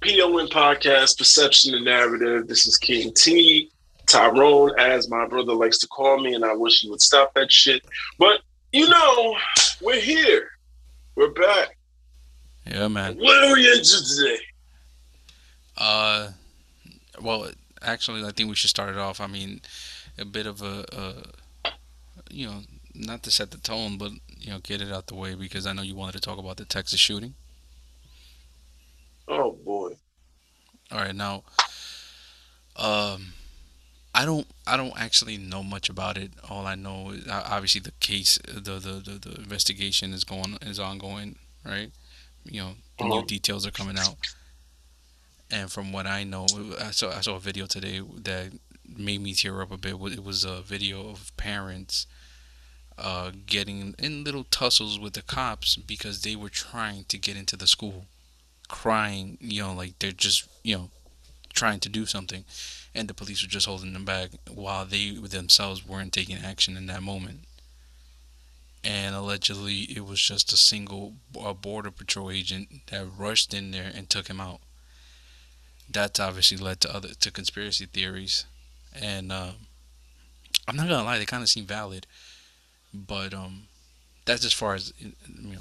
PON Podcast, Perception and Narrative. This is King T. Tyrone, as my brother likes to call me, and I wish he would stop that shit. But, you know, we're here. We're back. Yeah, man. What are we into today? Uh, well, actually, I think we should start it off. I mean, a bit of a, a you know, not to set the tone, but you know, get it out the way because I know you wanted to talk about the Texas shooting. Oh boy. All right, now, um, I don't, I don't actually know much about it. All I know is uh, obviously the case, the the the, the investigation is going is ongoing, right? You know, the new Uh-huh. details are coming out, and from what I know, I saw I saw a video today that made me tear up a bit. It was a video of parents uh, getting in little tussles with the cops because they were trying to get into the school, crying, you know, like they're just, you know, trying to do something, and the police were just holding them back while they themselves weren't taking action in that moment. And allegedly, it was just a single uh, border patrol agent that rushed in there and took him out. That's obviously led to other to conspiracy theories, and uh, I'm not gonna lie, they kind of seem valid but um that's as far as you know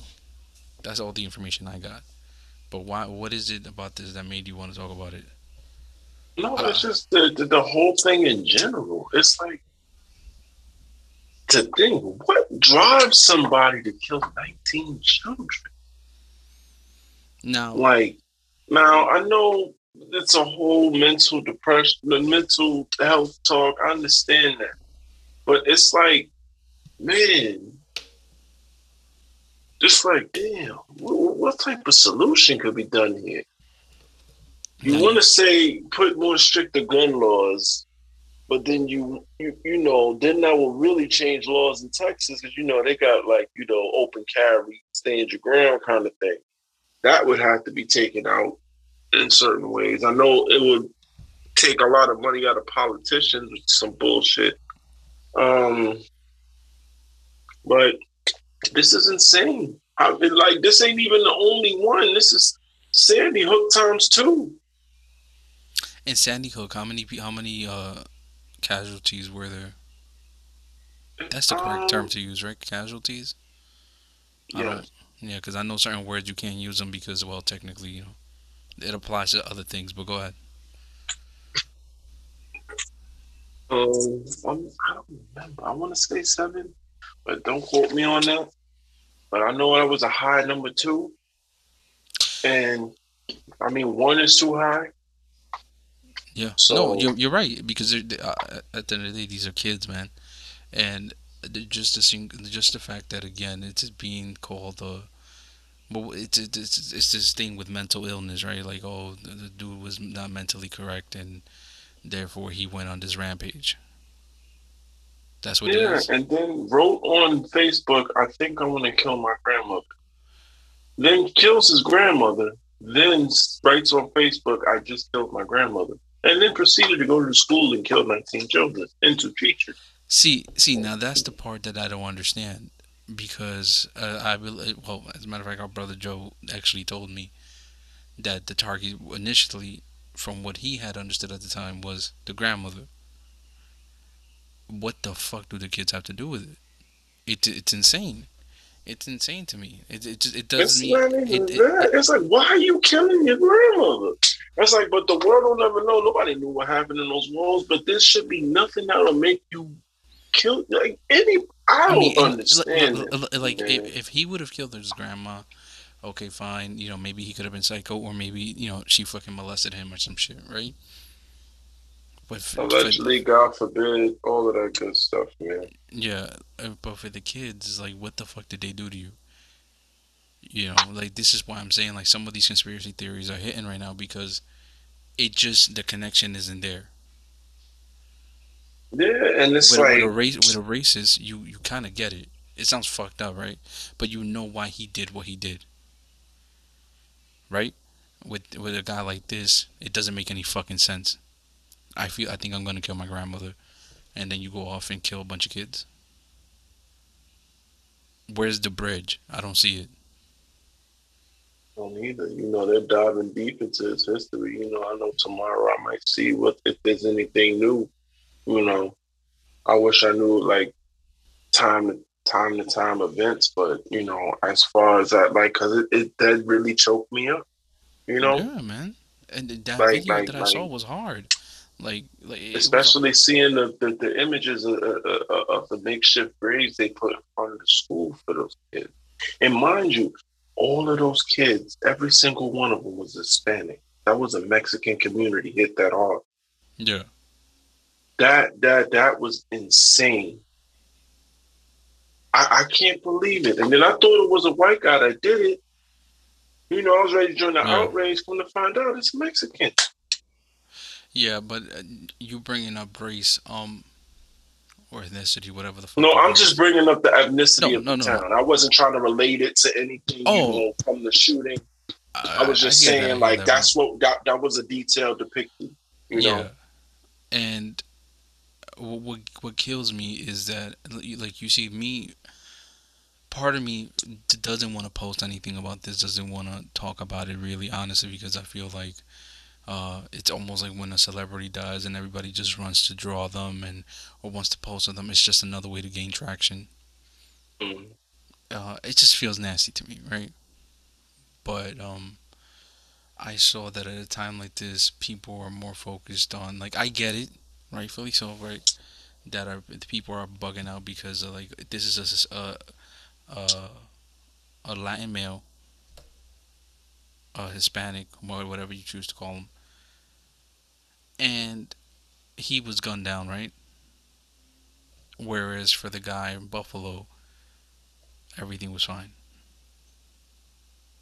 that's all the information i got but why what is it about this that made you want to talk about it No, it's just the, the, the whole thing in general. It's like to think what drives somebody to kill 19 children? now Like, now I know it's a whole mental depression, the mental health talk. I understand that. But it's like, man, just like, damn, what, what type of solution could be done here? You want to say put more stricter gun laws, but then you, you, you know, then that will really change laws in Texas because you know they got like you know open carry, stand your ground kind of thing. That would have to be taken out in certain ways. I know it would take a lot of money out of politicians with some bullshit. Um, but this is insane. I mean, like this ain't even the only one. This is Sandy Hook times two. in sandy hook how many how many uh casualties were there that's the correct term Um, to use right casualties Yeah. yeah because i know certain words you can't use them because well technically you know it applies to other things but go ahead Um, I don't remember. I want to say seven, but don't quote me on that. But I know that was a high number two, and I mean one is too high. Yeah. So- no, you're you're right because they're, uh, at the end of the day, these are kids, man, and just the sing- just the fact that again, it's being called a. Well, it's, it's it's it's this thing with mental illness, right? Like, oh, the, the dude was not mentally correct, and therefore he went on this rampage. That's what it Yeah, is. and then wrote on Facebook, "I think I want to kill my grandmother." Then kills his grandmother. Then writes on Facebook, "I just killed my grandmother," and then proceeded to go to the school and kill 19 children and two teachers. See, see, now that's the part that I don't understand because uh, I will. Well, as a matter of fact, our brother Joe actually told me that the target initially, from what he had understood at the time, was the grandmother. What the fuck do the kids have to do with it? It it's insane. It's insane to me. It it just, it doesn't not even it, it, that. It's like, why are you killing your grandmother? It's like, but the world will never know. Nobody knew what happened in those walls. But there should be nothing that'll make you kill. Like any, I don't mean, understand. like, it, like, if, if he would have killed his grandma, okay, fine. You know, maybe he could have been psycho, or maybe you know she fucking molested him or some shit, right? For, Allegedly, God forbid, all of that good stuff, man. yeah, uh, but for the kids, it's like, what the fuck did they do to you? You know, like this is why I'm saying like some of these conspiracy theories are hitting right now because it just the connection isn't there. Yeah, and it's with, like, with a race with a racist, you you kind of get it. It sounds fucked up, right? But you know why he did what he did, right? With with a guy like this, it doesn't make any fucking sense. I feel I think I'm gonna kill my grandmother, and then you go off and kill a bunch of kids. Where's the bridge? I don't see it. don't either. You know, they're diving deep into his history. You know, I know tomorrow I might see what if there's anything new. You know, I wish I knew like time to time to time events, but you know, as far as that, like, cause it, it that really choked me up. You know, yeah, man. And that like, video like, that I like, saw was hard. Like, like especially seeing the, the, the images of, of, of, the makeshift graves they put in front of the school for those kids. And mind you, all of those kids, every single one of them was Hispanic. That was a Mexican community hit that hard. Yeah. That that that was insane. I, I can't believe it. And then I thought it was a white guy that did it. You know, I was ready to join the yeah. outrage. Come to find out, it's Mexican. Yeah, but uh, you bringing up race, um, or ethnicity, whatever the fuck. No, I'm just bringing up the ethnicity no, of no, the no, town. I wasn't trying to relate it to anything oh. you know, from the shooting. I, I was just I saying, that, like, that, that's what that, that was a detailed depiction, You yeah. know, and what what kills me is that, like, you see me. Part of me doesn't want to post anything about this. Doesn't want to talk about it really, honestly, because I feel like uh, it's almost like when a celebrity dies and everybody just runs to draw them and or wants to post on them. It's just another way to gain traction. Mm. Uh, it just feels nasty to me, right? But um, I saw that at a time like this, people are more focused on like I get it, rightfully so, right? That are the people are bugging out because of, like this is a a, a Latin male, a Hispanic, whatever you choose to call them and he was gunned down, right? Whereas for the guy in Buffalo, everything was fine.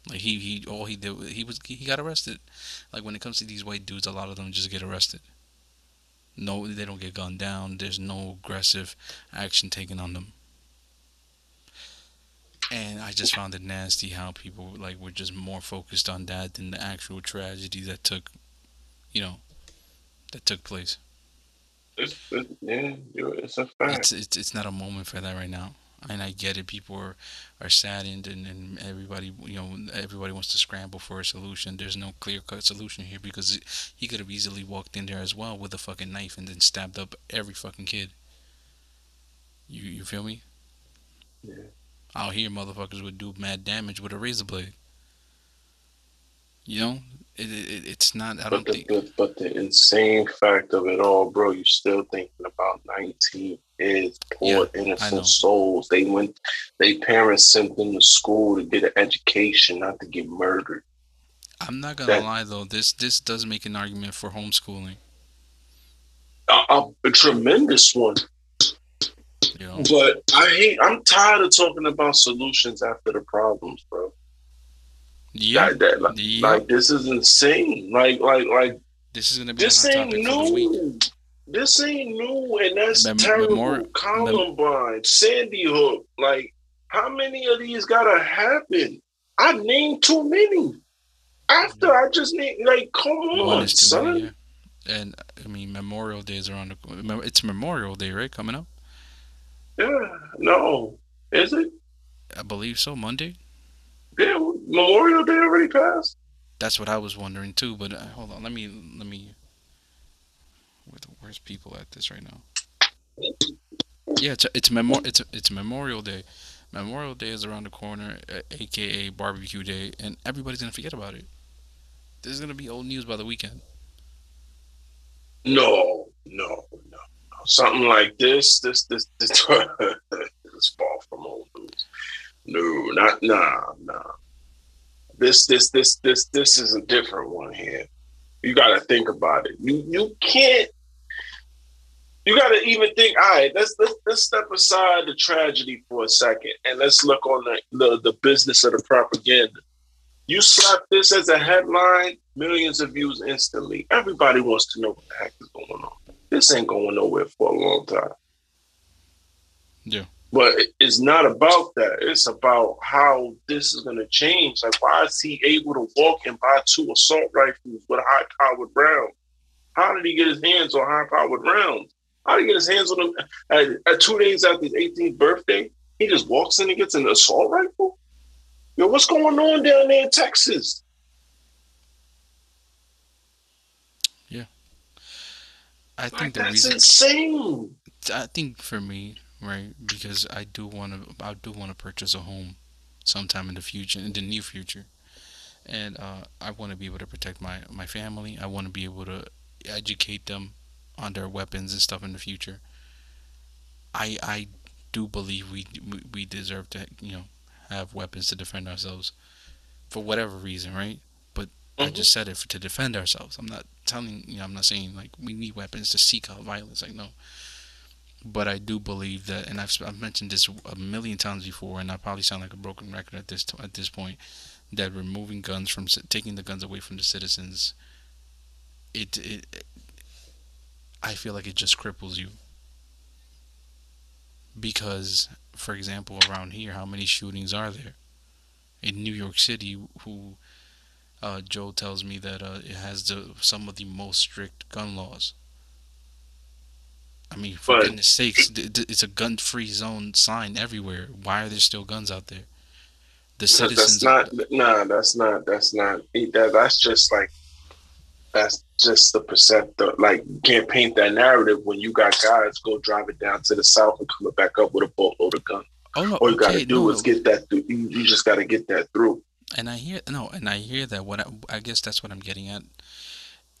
Like he, he all he did he was he got arrested. Like when it comes to these white dudes, a lot of them just get arrested. No, they don't get gunned down. There's no aggressive action taken on them. And I just found it nasty how people like were just more focused on that than the actual tragedy that took, you know, that took place. It's, it's yeah, it's a fact. It's, it's it's not a moment for that right now, and I get it. People are are saddened, and, and everybody you know everybody wants to scramble for a solution. There's no clear cut solution here because he could have easily walked in there as well with a fucking knife and then stabbed up every fucking kid. You you feel me? Yeah. Out here, motherfuckers would do mad damage with a razor blade. You know, it, it, it's not. I don't but the, think. But, but the insane fact of it all, bro, you're still thinking about 19 kids, poor yeah, innocent souls. They went. They parents sent them to school to get an education, not to get murdered. I'm not gonna that, lie though. This this does make an argument for homeschooling. A, a, a tremendous one. But I hate. I'm tired of talking about solutions after the problems, bro. Yeah, that, that, like, yep. like, this is insane. Like like like this is gonna be this ain't new. This ain't new, and that's Mem- terrible. Memor- Columbine, Mem- Sandy Hook. Like, how many of these gotta happen? I named too many. After yeah. I just need like, come on, son. Many, yeah. And I mean, Memorial Day is around. The, it's Memorial Day, right? Coming up. Yeah. No. Is it? I believe so. Monday. Yeah, Memorial Day already passed. That's what I was wondering too. But uh, hold on, let me let me. Where the worst people at this right now? Yeah, it's it's memor it's it's Memorial Day. Memorial Day is around the corner, uh, aka Barbecue Day, and everybody's gonna forget about it. This is gonna be old news by the weekend. No, no, no. Something like this, this, this, this, this far from old news. No, not nah, nah. This, this, this, this, this is a different one here. You got to think about it. You, you can't. You got to even think. All right, let's, let's let's step aside the tragedy for a second, and let's look on the the, the business of the propaganda. You slap this as a headline, millions of views instantly. Everybody wants to know what the heck is going on. This ain't going nowhere for a long time. Yeah. But it's not about that. It's about how this is going to change. Like, why is he able to walk and buy two assault rifles with high powered rounds? How did he get his hands on high powered rounds? How did he get his hands on them at, at, two days after his 18th birthday? He just walks in and gets an assault rifle. Yo, what's going on down there in Texas? Yeah. I think Like, the that's reason insane. I think for me, right, because I do want to, I do want to purchase a home sometime in the future, in the near future, and uh, I want to be able to protect my my family. I want to be able to educate them on their weapons and stuff in the future. I I do believe we we, deserve to, you know, have weapons to defend ourselves for whatever reason, right? But I Mhm. just said it for, to defend ourselves. I'm not telling you know, I'm not saying like we need weapons to seek out violence. Like no, but I do believe that, and I've, I've mentioned this a million times before, and I probably sound like a broken record at this at this point. That removing guns from taking the guns away from the citizens, it it, I feel like it just cripples you. Because, for example, around here, how many shootings are there in New York City? Who uh, Joe tells me that uh, it has the some of the most strict gun laws. I mean, for But- goodness sakes, it's a gun-free zone sign everywhere. Why are there still guns out there? The citizens. that's not nah, that's not that's not that that's just like that's just the perceptor. Like you can't paint that narrative when you got guys go drive it down to the south and coming back up with a boatload of guns. oh no, All you gotta do no, is get that through. You, you just gotta get that through. And I hear no, and I hear that. What I, I guess that's what I'm getting at.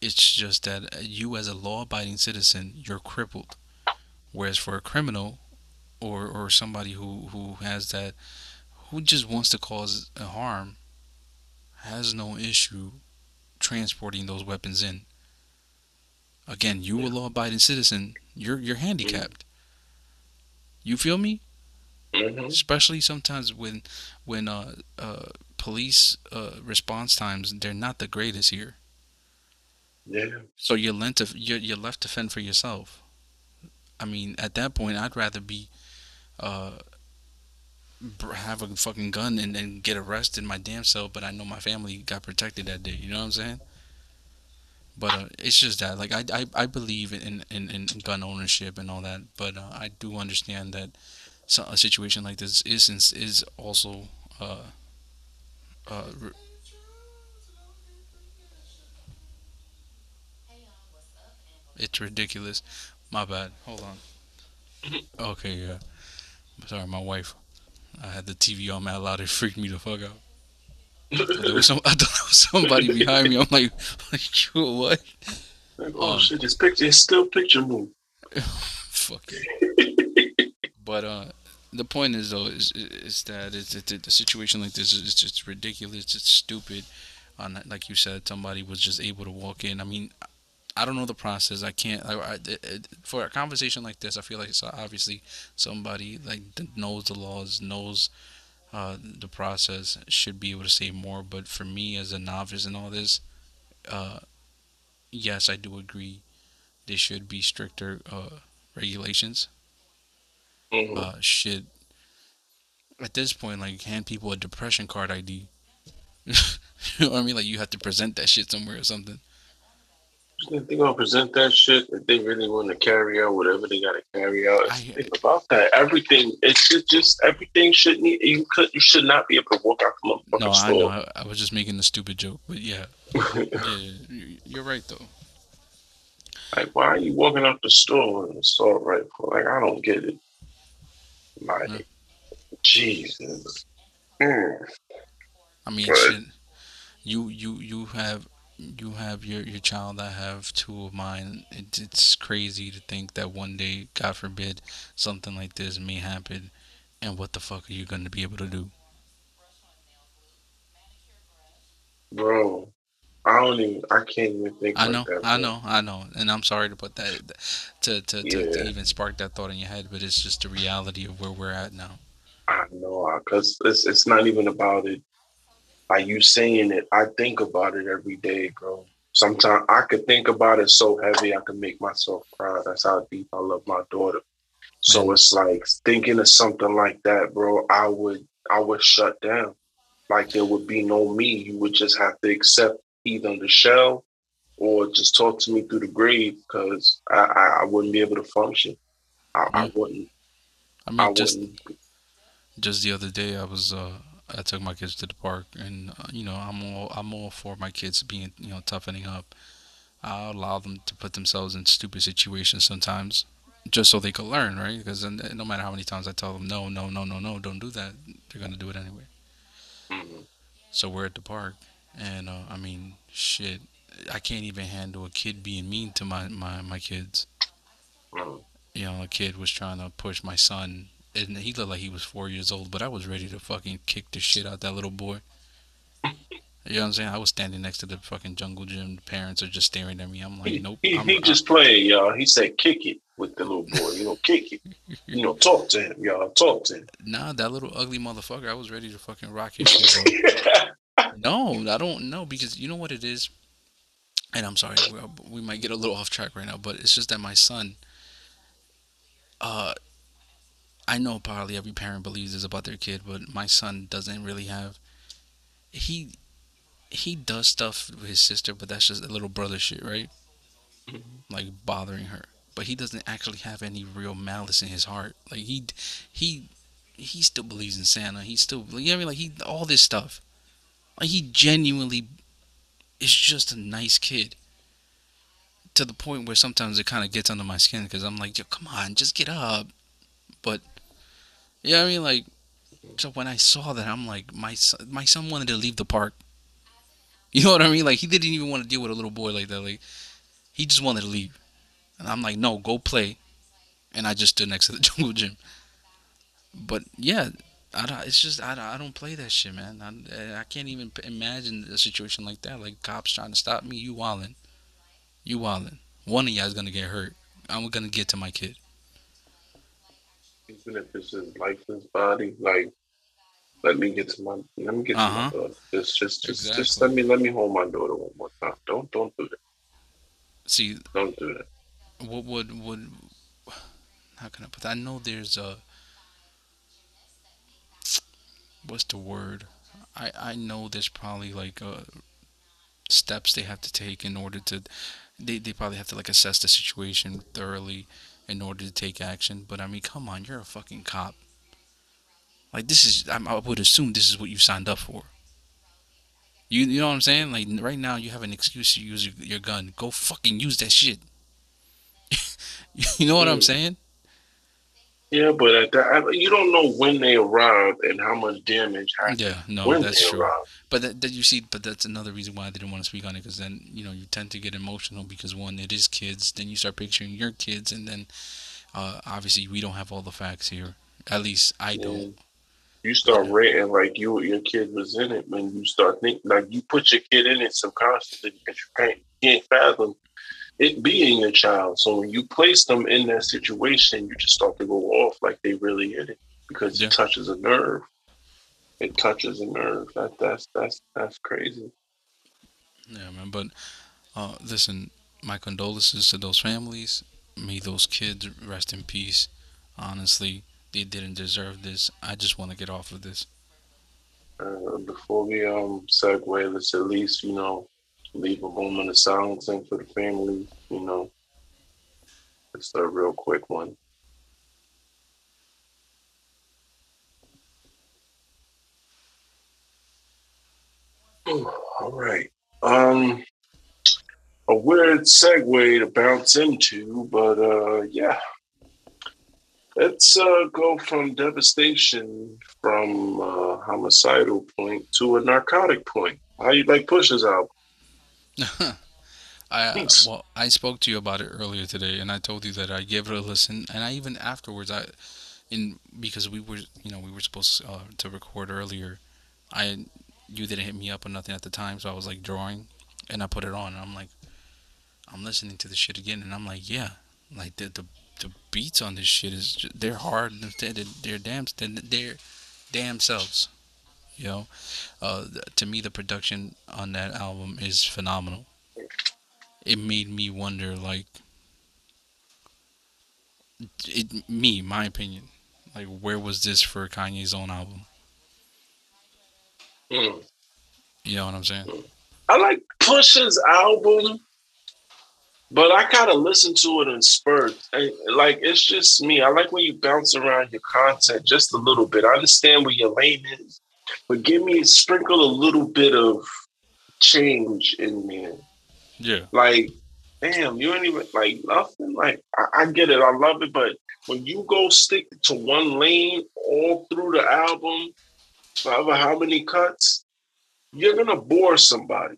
It's just that uh, you, as a law-abiding citizen, you're crippled, whereas for a criminal, or or somebody who who has that, who just wants to cause harm, has no issue transporting those weapons in. Again, you, a law-abiding citizen, you're you're handicapped. You feel me? hmm especially sometimes when when uh, uh, police uh, response times they're not the greatest here. Yeah, So you're left to you're, you're left to fend for yourself. I mean, at that point, I'd rather be uh, have a fucking gun and, and get arrested in my damn self, but I know my family got protected that day. You know what I'm saying? But uh, it's just that, like, I, I, I believe in, in, in gun ownership and all that, but uh, I do understand that a situation like this is is also uh, uh, it's ridiculous. My bad. Hold on. Okay, yeah. Sorry, my wife. I had the TV on mad loud. It freaked me the fuck out. There was, some, I thought there was somebody behind me. I'm like, like you what? Like, oh Um, shit, this picture is still picture mode. Fuck it. But uh, the point is though is is that it's, it's a situation like this is just ridiculous. It's stupid. On like you said, somebody was just able to walk in. I mean, I don't know the process. I can't. I, I, it- for a conversation like this, I feel like it's obviously somebody like that knows the laws, knows uh, the process, should be able to say more. But for me, as a novice in all this, uh, yes, I do agree. There should be stricter uh, regulations Mhm. uh, shit. At this point, like, hand people a depression card ID. you know what I mean? Like, you have to present that shit somewhere or something. If they gonna present that shit, if they really want to carry out whatever they gotta carry out, I- think about that. Everything, it's just, just everything should need. You could, you should not be able to walk out the motherfucking No, I know. I, I was just making a stupid joke, but yeah, yeah, you- you're right though. like, why are you walking out the store with an assault rifle? Like, I don't get it. Like, Mm. Jesus. Mm. I mean, shit. You you you have you have your your child. I have two of mine. It, it's crazy to think that one day, God forbid, something like this may happen, and what the fuck are you going to be able to do? Bro, I don't even. I can't even think. I like know, that, I know, I know, and I'm sorry to put that to to, to, to even spark that thought in your head, but it's just the reality of where we're at now. I know, because it's it's not even about it. By you saying it, I think about it every day, bro. Sometimes I could think about it so heavy I could make myself cry. That's how deep I love my daughter. So Man. it's like thinking of something like that, bro. I would I would shut down. Like there would be no me. You would just have to accept either the shell or just talk to me through the grave because I, I I wouldn't be able to function. I, I Mm. wouldn't. I I mean, just wouldn't. just the other day, I was uh I took my kids to the park, and uh, you know, I'm all I'm all for my kids being you know toughening up. I allow them to put themselves in stupid situations sometimes, just so they could learn, right? Because no matter how many times I tell them no, no, no, no, no, don't do that, they're gonna do it anyway. Mhm. So we're at the park, and uh, I mean, shit, I can't even handle a kid being mean to my my my kids. Mhm. You know, a kid was trying to push my son, and he looked like he was four years old, but I was ready to fucking kick the shit out that little boy. You know what I'm saying? I was standing next to the fucking jungle gym. The parents are just staring at me. I'm like, He, nope. he, I'm, he just playing, y'all. He said, "Kick it" with the little boy. You know, kick it. You know, talk to him, y'all. Talk to him. nah, that little ugly motherfucker. I was ready to fucking rock his shit. No, I don't know because you know what it is. And I'm sorry, we, we might get a little off track right now, but it's just that my son. Uh, I know probably every parent believes this about their kid, but my son doesn't really have. He he does stuff with his sister, but that's just a little brother shit, right? Mhm. Like bothering her, but he doesn't actually have any real malice in his heart. Like he he he still believes in Santa. He still you know I mean? Like he all this stuff. Like he genuinely is just a nice kid. To the point where sometimes it kind of gets under my skin because I'm like, yo, come on, just get up. But what I mean? Like, so when I saw that, I'm like, my son, my son wanted to leave the park. You know what I mean? Like he didn't even want to deal with a little boy like that. Like he just wanted to leave, and I'm like, no, go play. And I just stood next to the jungle gym. But yeah, I don't, it's just I don't, I don't play that shit, man. I, I can't even imagine a situation like that. Like cops trying to stop me. You wildin', you wildin'. One of y'all's gonna get hurt. I'm gonna get to my kid. Even if it's his lifeless body, like let me get to my let me get to Uh-huh. my daughter. Just just just just let me let me hold my daughter one more time. Don't don't do that. See, Don't do that. what would would how can I put that? I know there's a what's the word? I I know there's probably like uh steps they have to take in order to they, they probably have to like assess the situation thoroughly in order to take action. But I mean, come on, you're a fucking cop. Like this is I, would assume this is what you signed up for. You you know what I'm saying? Like right now you have an excuse to use your, your gun. Go fucking use that shit. you know what I'm saying? Yeah, but I- you don't know when they arrived and how much damage happened Yeah, no, that's true. arrived. But that, that you see, but that's another reason why I didn't want to speak on it because then you know you tend to get emotional because one, it is kids. Then you start picturing your kids, and then uh, obviously we don't have all the facts here. At least I don't. You start Yeah. ranting like you your kid was in it when you start thinking like you put your kid in it subconsciously because you can't, you can't fathom it being your child. So when you place them in that situation, you just start to go off like they really in it because Yeah. it touches a nerve. It touches a nerve. That that's that's that's crazy. Yeah, man. But uh, listen, my condolences to those families. May those kids rest in peace. Honestly, they didn't deserve this. I just want to get off of this. Uh, before we um segue, let's at least you know leave a moment of silencing for the family. You know, it's a real quick one. All right. Um, a weird segue to bounce into, but uh, yeah. Let's uh, go from devastation from uh, homicidal point to a narcotic point. How you like Push's album? I uh, well, I spoke to you about it earlier today, and I told you that I gave it a listen, and I even afterwards, I, in because we were, you know, we were supposed uh, to record earlier, I, you didn't hit me up or nothing at the time, so I was like drawing, and I put it on, and I'm like, I'm listening to the shit again, and I'm like, yeah, like the the, the beats on this shit is ju- they're hard, they're, they're, damn, they're, they're damn selves, you know, uh, to me the production on that album is phenomenal. It made me wonder like it me my opinion like where was this for kanye's own album? Hmm. you know what i'm saying? I like Push's album, but I kind of listen to it in spurts. Like it's just me. I like when you bounce around your content just a little bit. I understand where your lane is, but give me sprinkle a little bit of change in there. Yeah. Like, damn, you ain't even like nothing. Like, I, I get it, I love it, but when you go stick to one lane all through the album, however how many cuts, you're gonna bore somebody.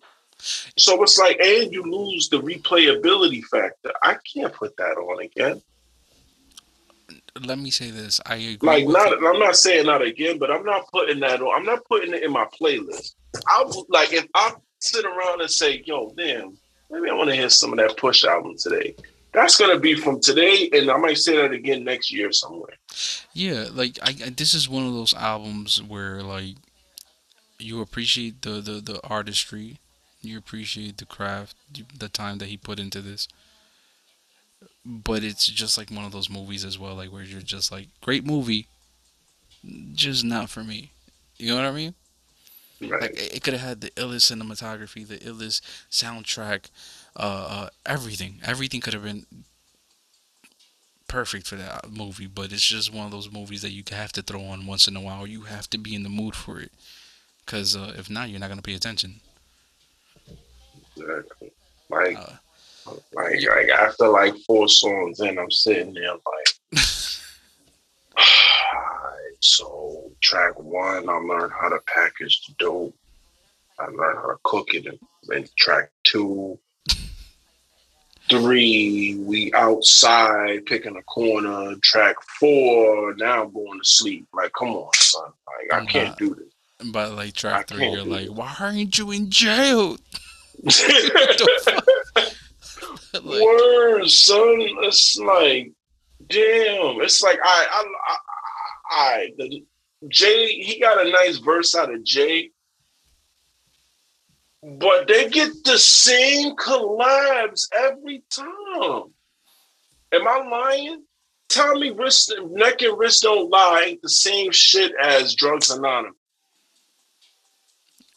So it's like, and you lose the replayability factor. I can't put that on again. Let me say this. I agree. Like, not. You. I'm not saying not again, but I'm not putting that on. I'm not putting it in my playlist. I would like if I sit around and say, "Yo, damn, maybe I want to hear some of that Push album today." That's gonna be from today, and I might say that again next year somewhere. Yeah, like I, I this is one of those albums where like you appreciate the the the artistry, you appreciate the craft, the time that he put into this. But it's just like one of those movies as well, like where you're just like, great movie, just not for me. You know what I mean? Right. Like it, could have had the illest cinematography, the illest soundtrack, uh, uh, everything. Everything could have been perfect for that movie. But it's just one of those movies that you have to throw on once in a while. You have to be in the mood for it, because uh, if not, you're not gonna pay attention. Exactly. Like, Uh, like, like after like four songs in, I'm sitting there like, so track one, I learned how to package the dope. I learned how to cook it. And, track two, three, we outside picking a corner. Track four, now I'm going to sleep. Like, come on, son. Like, I can't do this. But like I track three, can't you're like, why aren't you in jail? like, Word, son. It's like, damn. It's like I, I, I, I, the Jay. He got a nice verse out of Jay, but they get the same collabs every time. Am I lying? Me, wrist, neck and wrist don't lie. The same shit as Drugs Anonymous.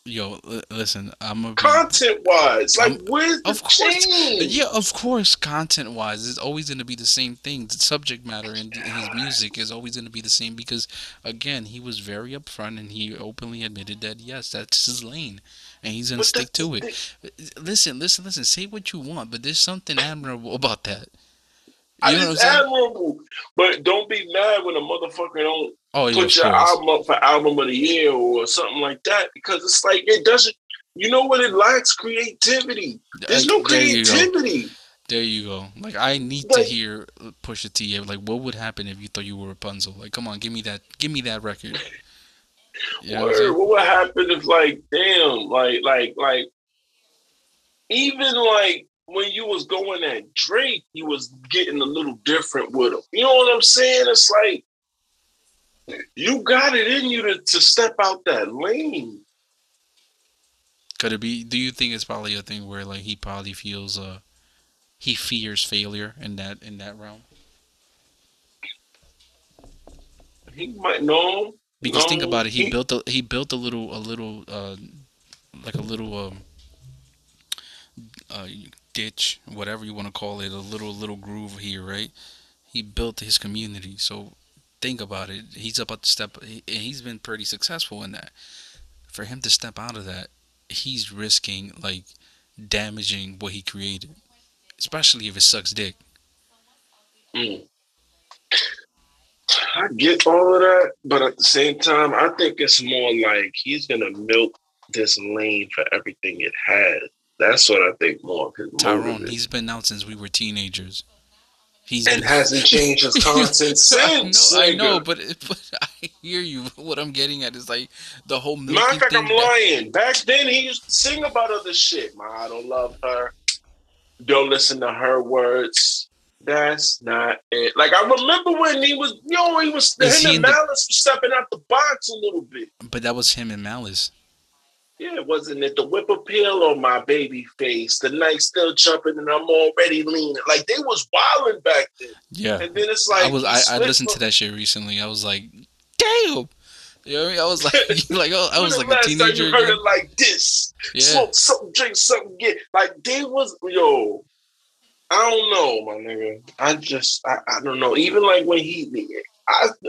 Yo, li- listen, I'm a Content wise, like, where's the of course. change? Yeah, of course. Content wise, it's always going to be the same thing. The subject matter in, in his music is always going to be the same because, again, he was very upfront and he openly admitted that yes, that's his lane, and he's going to stick to it. Listen, listen, listen. Say what you want, but there's something admirable about that. I You know it's admirable, but don't be mad when a motherfucker don't Oh, yeah, put your course. album up for album of the year or something like that because it's like it doesn't. You know what? It lacks creativity. Uh, There's no Like, there you go. creativity. There you go. Like I need to hear Pusha T. Like, what would happen if you thought you were Rapunzel? Like, come on, give me that. Give me that record. You know what I'm Word, saying? what would happen if like damn, like like like even like when you was going at Drake, you was getting a little different with him. You know what I'm saying? It's like you got it in you to, to step out that lane. Could it be? Do you think it's probably a thing where like he probably feels uh he fears failure in that in that realm? He might know. Because think about it, he, he- built a he built a little a little uh like a little um uh ditch, whatever you want to call it, a little little groove here, right? He built his community, so think about it. He's about to step, and he's been pretty successful in that. For him to step out of that, he's risking like damaging what he created, especially if it sucks dick. Mm. I get all of that, but at the same time, I think it's more like he's gonna milk this lane for everything it has. That's what I think more of his motive Tyrone, he's been out since we were teenagers. He's and been- hasn't changed his content since. I know, I know, but, but I hear you. What I'm getting at is like the whole Matter of fact, thing. I'm lying. Back then, he used to sing about other shit. Man, I don't love her. Don't listen to her words. That's not it. Like I remember when he was, yo, he was Is him he and in the- Malice was stepping out the box a little bit. but that was him and Malice. Yeah, wasn't it the whip appeal on my baby face? The night still jumping and I'm already leaning. Like they was wilding back then. Yeah, And then it's like I was. I, I listened to that shit recently. I was like, damn. You know what I mean? I was like, like oh, I was like a teenager. You heard again. it like this. Yeah, Smoke something, drink something, get like they was yo. I don't know, my nigga. I just I, I don't know. Even like when he I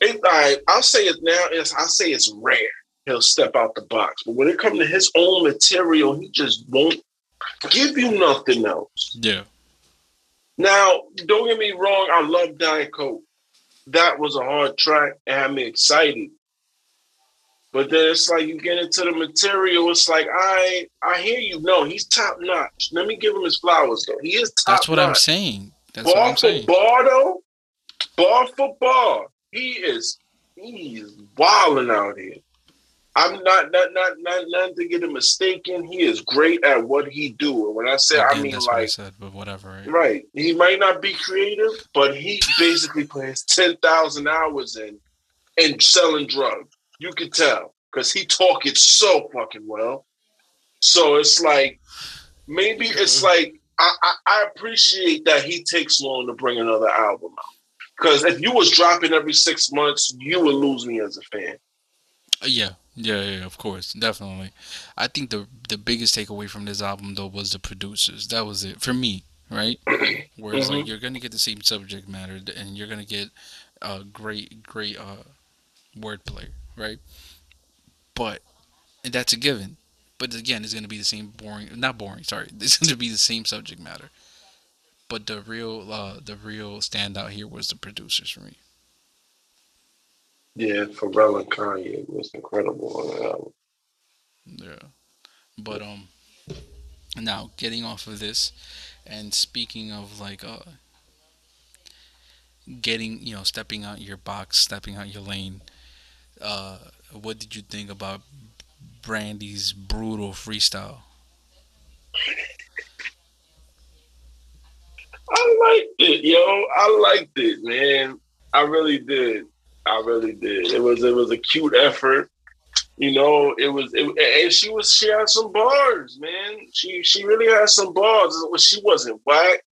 it, I I'll say it now, it's I'll say it's rare. He'll step out the box. But when it comes to his own material, he just won't give you nothing else. Yeah. Now, don't get me wrong, I love Diet Coke. That was a hard track and had me excited. But then it's like you get into the material. It's like I I hear you. No, he's top notch. Let me give him his flowers though. He is top. That's what notch. I'm saying. That's bar what I'm for saying. bar though, bar for bar, he is he's wilding out here. I'm not not not not to get him mistaken. He is great at what he do, and when I say I mean what I like said, but whatever. Right? right, he might not be creative, but he basically plays ten thousand hours in and selling drugs. You can tell because he talk it so fucking well. So it's like maybe it's like I, I, I appreciate that he takes long to bring another album out. Because if you was dropping every six months, you would lose me as a fan. Uh, Yeah, yeah, yeah, of course, definitely. I think the the biggest takeaway from this album though was the producers. That was it for me, right? Where it's like Mhm. you're gonna get the same subject matter and you're gonna get uh, great, great uh, wordplay, right? But and that's a given. But again, it's gonna be the same boring, not boring. Sorry, it's gonna be the same subject matter. But the real, uh, the real standout here was the producers for me. Yeah, Pharrell and Kanye was incredible on that album. Yeah. But um now getting off of this and speaking of like uh getting, you know, stepping out your box, stepping out your lane, uh what did you think about Brandy's brutal freestyle? I liked it, yo. I liked it, man. I really did. I really did. It was it was a cute effort. You know, it was it, and she was she had some bars, man. She she really had some bars. She wasn't whack.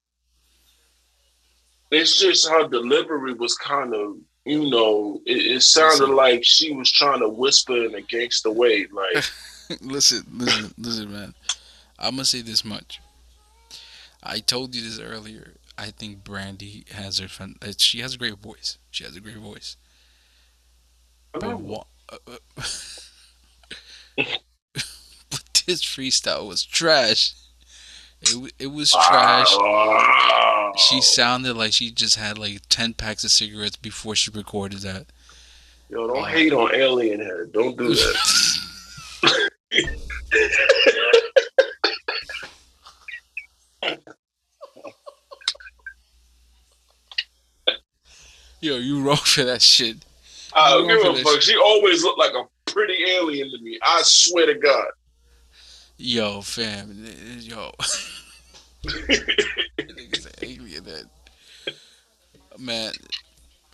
It's just her delivery was kind of, you know, it, it sounded Listen. like she was trying to whisper in a gangster way. Like, listen, listen, listen, man. I'm gonna say this much. I told you this earlier. I think Brandy has her fun. She has a great voice. She has a great voice. But what? But this freestyle was trash. It it was trash. She sounded like she just had like ten packs of cigarettes before she recorded that. Yo, don't hate on Alien Head. Don't do that. Yo, you wrong for that shit. I don't give a that fuck. She always looked like a pretty alien to me. I swear to God. Yo, fam, yo. Niggas an alien then. Man,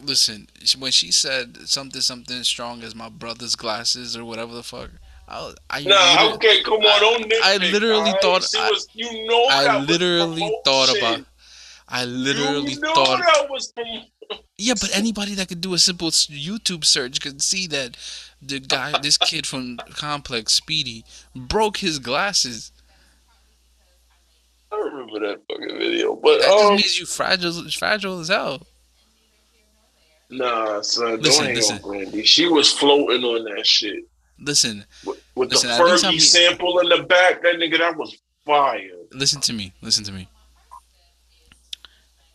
listen, when she said something something strong as my brother's glasses or whatever the fuck, I, I Nah, literally- okay, come on, don't nitpick. I literally alright? thought- She I- was, you know, I that literally thought about. I literally you know thought. that was Yeah, but anybody that could do a simple YouTube search could see that the guy, this kid from Complex, Speedy, broke his glasses. I remember that fucking video, but That just um, means you fragile, fragile as hell. nah, son, Listen, don't listen. on Brandy. She was floating on that shit Listen, with, with Listen, the Fergie sample in the back. That nigga, that was fire. listen to me. Listen to me.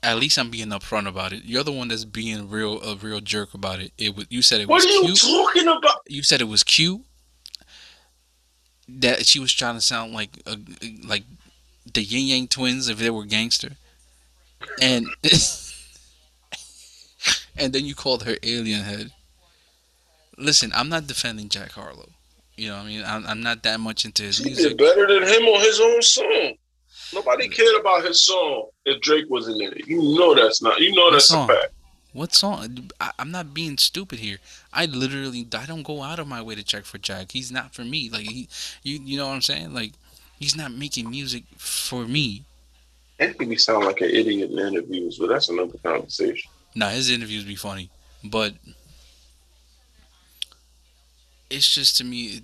At least I'm being upfront about it. You're the one that's being real, a real jerk about it. It was you said it What was What are you cute. talking about? you said it was cute. That she was trying to sound like a, like the Yin Yang Twins if they were gangster, and and then you called her alien head. Listen, I'm not defending Jack Harlow. You know, what I mean, I'm, I'm not that much into his She music. did better than him on his own song. Nobody cared about his song if Drake wasn't in it. You know that's not. You know What that's song? a fact. What song? I, I'm not being stupid here. I literally, I don't go out of my way to check for Jack. He's not for me. Like he, you, you know what I'm saying? Like he's not making music for me. Anthony sound like an idiot in interviews, but that's another conversation. Nah, his interviews be funny, but it's just to me,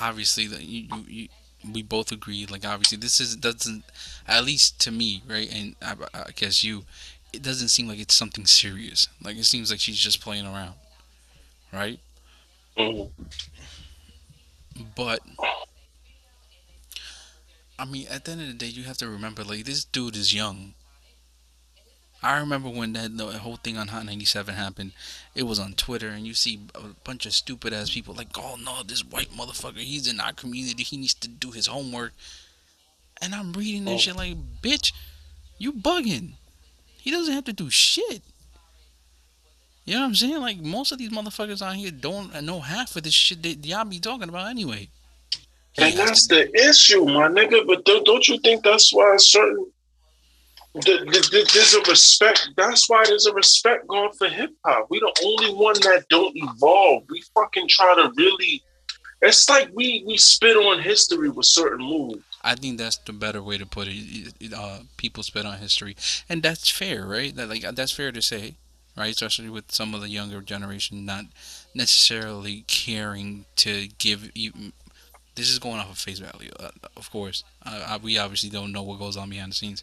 obviously, you, you, we both agree. Like, obviously, this is doesn't, at least to me, right? And I, I guess you, it doesn't seem like it's something serious. Like, it seems like she's just playing around, right? Mhm. But I mean, at the end of the day, you have to remember, like this dude is young. I remember when that the whole thing on Hot 97 happened. It was on Twitter, and you see a bunch of stupid ass people like, "Oh no, this white motherfucker, he's in our community. He needs to do his homework." And I'm reading that Oh. shit like, "Bitch, you bugging? He doesn't have to do shit." You know what I'm saying? Like most of these motherfuckers out here don't know half of this shit that y'all be talking about anyway. And that's the issue, my nigga. But don't, don't you think that's why certain there's a respect. That's why there's a respect going for hip hop. We the only one that don't evolve. We fucking try to really. It's like we we spit on history with certain moves. I think that's the better way to put it. Uh, people spit on history, and that's fair, right? That, like that's fair to say, right? Especially with some of the younger generation not necessarily caring to give. You, this is going off of face value, uh, of course. Uh, I, we obviously don't know what goes on behind the scenes,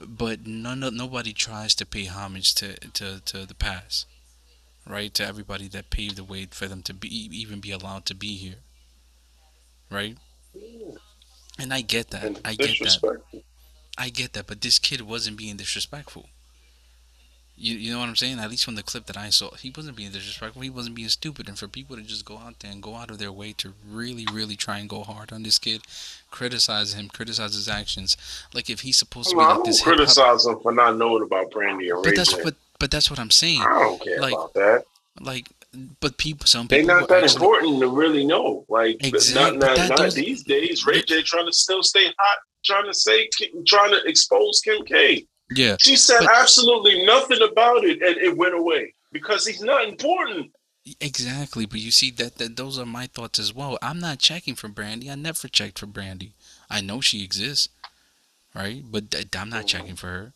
but none of, nobody tries to pay homage to, to, to the past, right? To everybody that paved the way for them to be even be allowed to be here, right? And I get that. And I get that. I get that, but this kid wasn't being disrespectful. You, you know what I'm saying? At least from the clip that I saw, he wasn't being disrespectful. He wasn't being stupid. And for people to just go out there and go out of their way to really, really try and go hard on this kid, criticize him, criticize his actions, like if he's supposed to be I like don't this criticize him for not knowing about Brandy and Ray But that's J. what. But that's what I'm saying. I don't care like, about that. Like, but people, some people. They're not that actually- important to really know. Like Exact- not, not, not these days. Ray J trying to still stay hot, trying to say, trying to expose Kim K. Yeah, She said But- absolutely nothing about it, and it went away because he's not important. Exactly, but you see that, that those are my thoughts as well. I'm not checking for Brandy. I never checked for Brandy. I know she exists, right? But I'm not mm-hmm. checking for her.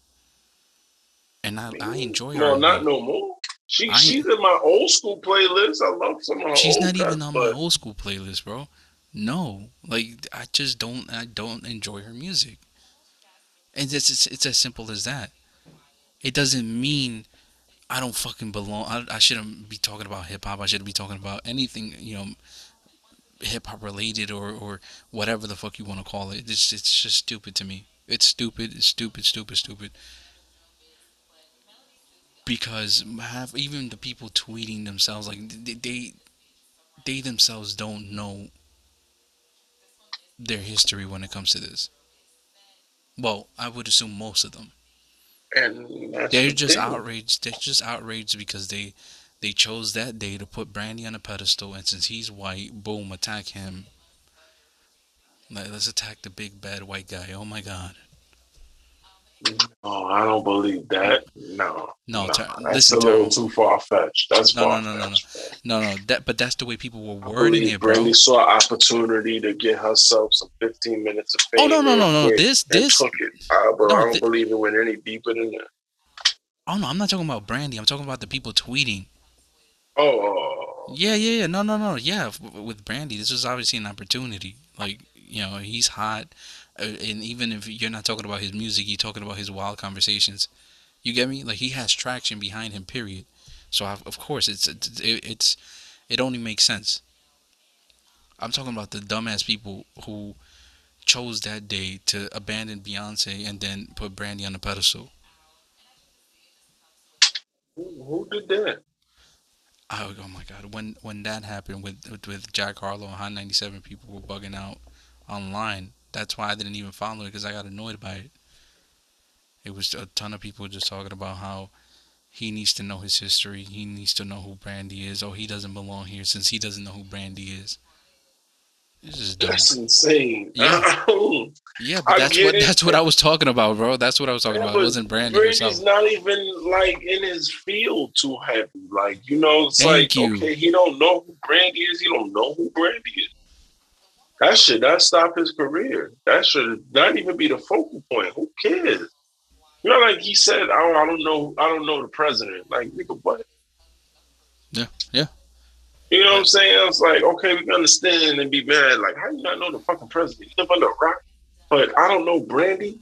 And I, I mm-hmm. enjoy her. No, not no more. She I- she's in my old school playlist. I love some of her She's not even on my old school playlist, bro. No, like I just don't. I don't enjoy her music, and it's it's, it's as simple as that. It doesn't mean I don't fucking belong. I, I shouldn't be talking about hip hop. I shouldn't be talking about anything, you know, hip hop related or or whatever the fuck you want to call it. It's it's just stupid to me. It's stupid. It's stupid. Stupid. Stupid. Because have even the people tweeting themselves like they, they they themselves don't know their history when it comes to this. Well, I would assume most of them. and They're just outraged. They're just outraged because they they chose that day to put Brandy on a pedestal, and since he's white, boom, attack him. Like, let's attack the big bad white guy. Oh my god. Oh, I don't believe that. No, No, no, Ter- that's listen, a little Terrell. too far fetched. That's No, no, no, no, no. No, no, that but that's the way people were wording it, bro. Brandy saw opportunity to get herself some 15 minutes of fame. Oh no, no, no, no. This this took it. Uh, but No, I don't thi- believe it went any deeper than that. Oh no, I'm not talking about Brandy. I'm talking about the people tweeting. Oh, Yeah, yeah, yeah. No, no, no. Yeah, with Brandy, this was obviously an opportunity. Like, you know, he's hot, Uh, and even if you're not talking about his music, you're talking about his wild conversations. You get me? Like, he has traction behind him. Period. So, I, of course, it's it's it, it's it only makes sense. I'm talking about the dumbass people who chose that day to abandon Beyonce and then put Brandy on the pedestal. who, did that? Oh, oh my god! When when that happened with with, with Jack Harlow and Hot 97, people were bugging out online. That's why I didn't even follow it because I got annoyed by it. It was a ton of people just talking about how he needs to know his history. He needs to know who Brandy is. Oh, he doesn't belong here since he doesn't know who Brandy is. This is dumb. That's insane. Yeah. Yeah, but that's what it. that's what I was talking about, bro. That's what I was talking Yeah, about. It wasn't Brandy herself. not even like in his field too heavy. Like you know, it's Thank like you. okay, he don't know who Brandy is. He don't know who Brandy is. That should not stop his career. That should not even be the focal point. Who cares? You know, like he said, "Oh, I don't know. I don't know the president." Like nigga, what? Yeah, yeah. You know what I'm saying? I was like, okay, we can understand and be mad. Like, how you not know the fucking president? You live under a rock, but I don't know Brandy.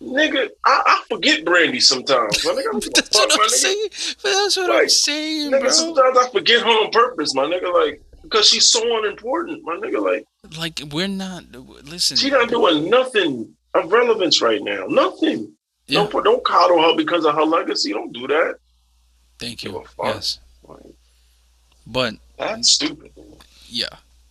Nigga, I, I forget Brandy sometimes. My nigga, I don't give a That's fuck, what I'm saying. But that's what I'm Like, saying, Nigga, bro. sometimes I forget her on purpose, my nigga. Like, because she's so unimportant, my nigga. Like, like we're not. Listen, she's not doing nothing of relevance right now. Nothing. Yeah. Don't put, don't coddle her because of her legacy. Don't do that. Thank you. Yes, but That's stupid. yeah,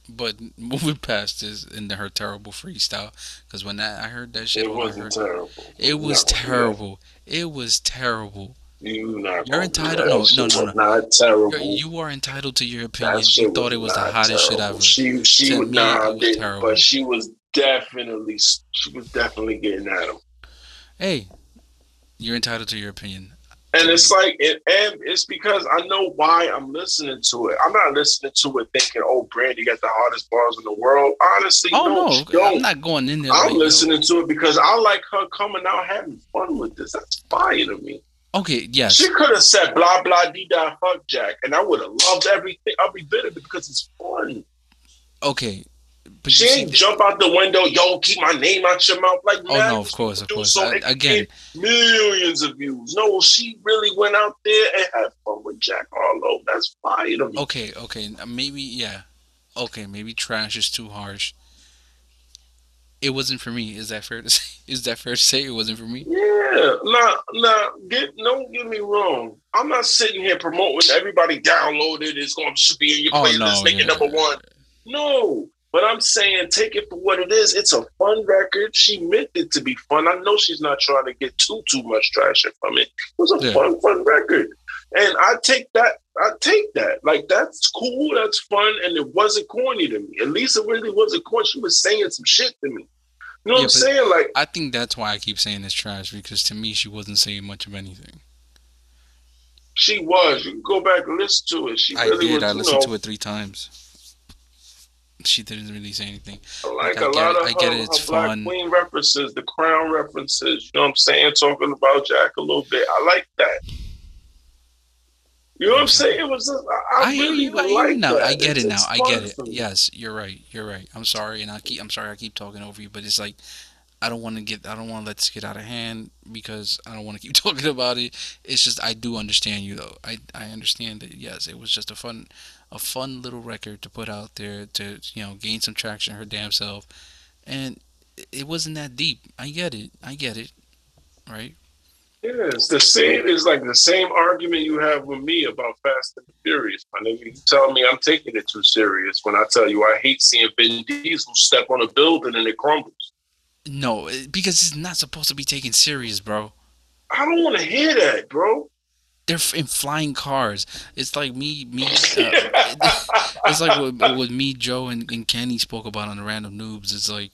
but moving past this into her terrible freestyle, because when I, I heard that shit, It wasn't heard- terrible. it was gonna terrible. It was terrible. You not. You're entitled- oh, that. no, no, no, Not terrible. You're, you are entitled to your opinion. You thought it was the not hottest shit ever. She she To would me, nah, it was terrible. but she was definitely she was definitely getting at him. Hey, you're entitled to your opinion. And it's like, it, and it's because I know why I'm listening to it. I'm not listening to it thinking, "Oh, Brandy got the hardest bars in the world." Honestly, Oh no, no. I'm not going in there. I'm yo. listening to it because I like her coming out having fun with this. That's fire to me. Okay, yes. She could have said blah blah dee da fuck Jack, and I would have loved everything, every bit of it because it's fun. Okay, but She see, ain't jump out the window, yo, keep my name out your mouth. Like, oh no, of course, of course. so I- again, millions of views. No, she really went out there and had fun with Jack Harlow. That's fire me. okay, okay, maybe yeah, okay, maybe trash is too harsh. It wasn't for me. Is that fair to say? Is that fair to say it wasn't for me? Yeah, nah, nah. Get don't get me wrong. I'm not sitting here promoting everybody downloaded. it. It's going to be in your Oh playlist, no, make it yeah. number one. No, but I'm saying take it for what it is. It's a fun record. She meant it to be fun. I know she's not trying to get too too much traction from it. It was a Yeah. fun, fun record, and I take that. I take that. Like that's cool. That's fun, and it wasn't corny to me. At least it really wasn't corny. She was saying some shit to me. You know Yeah, what I'm saying? Like I think that's why I keep saying it's trash because to me she wasn't saying much of anything. she was. You can go back and listen to it. She I really did. was. I listened know, to it three times. She didn't really say anything. like I a get lot it. of I get her, it. It's Black fun. Queen references, the Crown references. You know what I'm saying? Talking about Jack a little bit. I like that. You know what I'm saying? It was. Just, I, I, I hear really you. I hear like now. I get It's- it now. I get it. Yes, you're right. You're right. I'm sorry, and I keep. I'm sorry. I keep talking over you, but it's like I don't want to get. I don't want to let this get out of hand because I don't want to keep talking about it. It's just I do understand you though. I I understand that. Yes, it was just a fun, a fun little record to put out there to you know gain some traction her damn self, and it- it wasn't that deep. I get it. I get it. Right. Yeah, it's the same. It's like the same argument you have with me about Fast and Furious. My nigga, you tell me I'm taking it too serious when I tell you I hate seeing Vin Diesel step on a building and it crumbles. No, because it's not supposed to be taken serious, bro. I don't want to hear that, bro. they're in flying cars. It's like me, me. Uh, it's like what, what me, Joe, and, and Kenny spoke about on the Random Noobs. It's like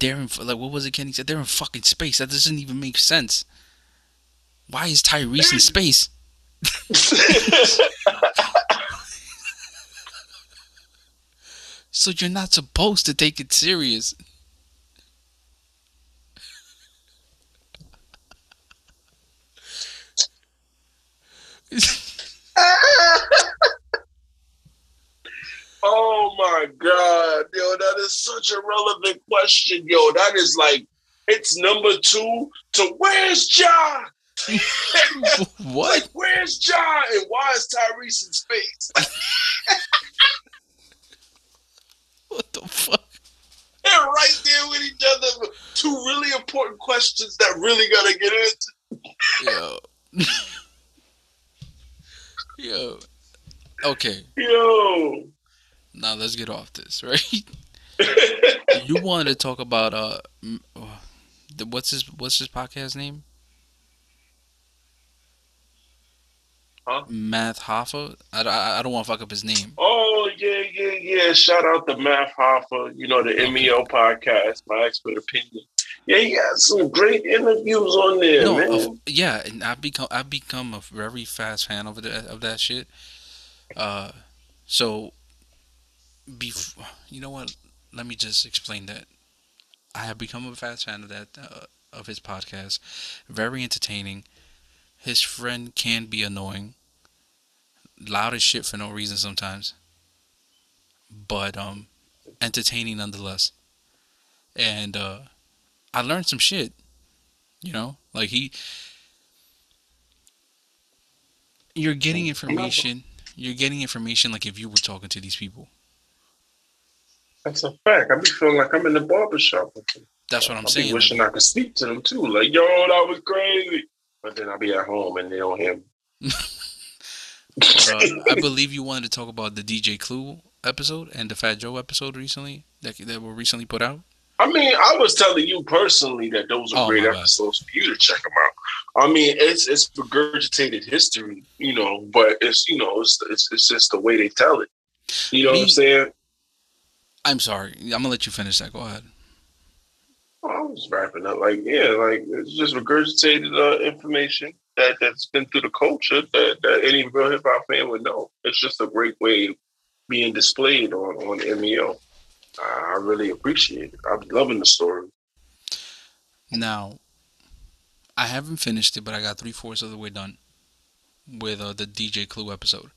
they're in like what was it? Kenny said they're in fucking space. That doesn't even make sense. Why is Tyrese in space? So you're not supposed to take it serious. oh my god, yo, that is such a relevant question, yo. That is like it's number two to where's Ja? what? Like where's Ja and why is Tyrese in space? What the fuck? They're right there with each other. Two really important questions that really gotta get answered. Yo. Yo. Okay. Yo. Now let's get off this, right? you wanted to talk about uh, uh, the, what's his what's his podcast name? Huh? Math Hoffa. I, I, I don't want to fuck up his name. oh yeah, yeah, yeah. Shout out to Math Hoffa, you know, the MEO podcast, my expert opinion. Yeah, he had some great interviews on there, no, man. of- yeah, and I become I become a very fast fan of that of that shit. Uh, so, bef- you know what? Let me just explain that. I have become a fast fan of that uh, of his podcast. Very entertaining. His friend can be annoying, loud as shit for no reason sometimes, but um, entertaining nonetheless. And uh, I learned some shit. You know, like he, you're getting information. You're getting information like if you were talking to these people. That's a fact. I be feeling like I'm in the barbershop with them. That's what I'm I be saying. wishing I could speak to them too. Like, yo, that was crazy. But then I'll be at home and they don't hear me. uh, I believe you wanted to talk about the DJ Clue episode and the Fat Joe episode recently that that were recently put out. I mean, I was telling you personally that those are Oh, great episodes for you to check them out. I mean, it's it's regurgitated history, you know, but it's you know, it's it's, it's just the way they tell it. You know what I'm saying? I'm sorry. I'm gonna let you finish that. Go ahead. I was wrapping up like, yeah, like it's just regurgitated uh, information that that's been through the culture that, that any real hip hop fan would know. It's just a great way being displayed on on MEO. I really appreciate it. I'm loving the story. Now, I haven't finished it, but I got three fourths of the way done with uh, the DJ Clue episode.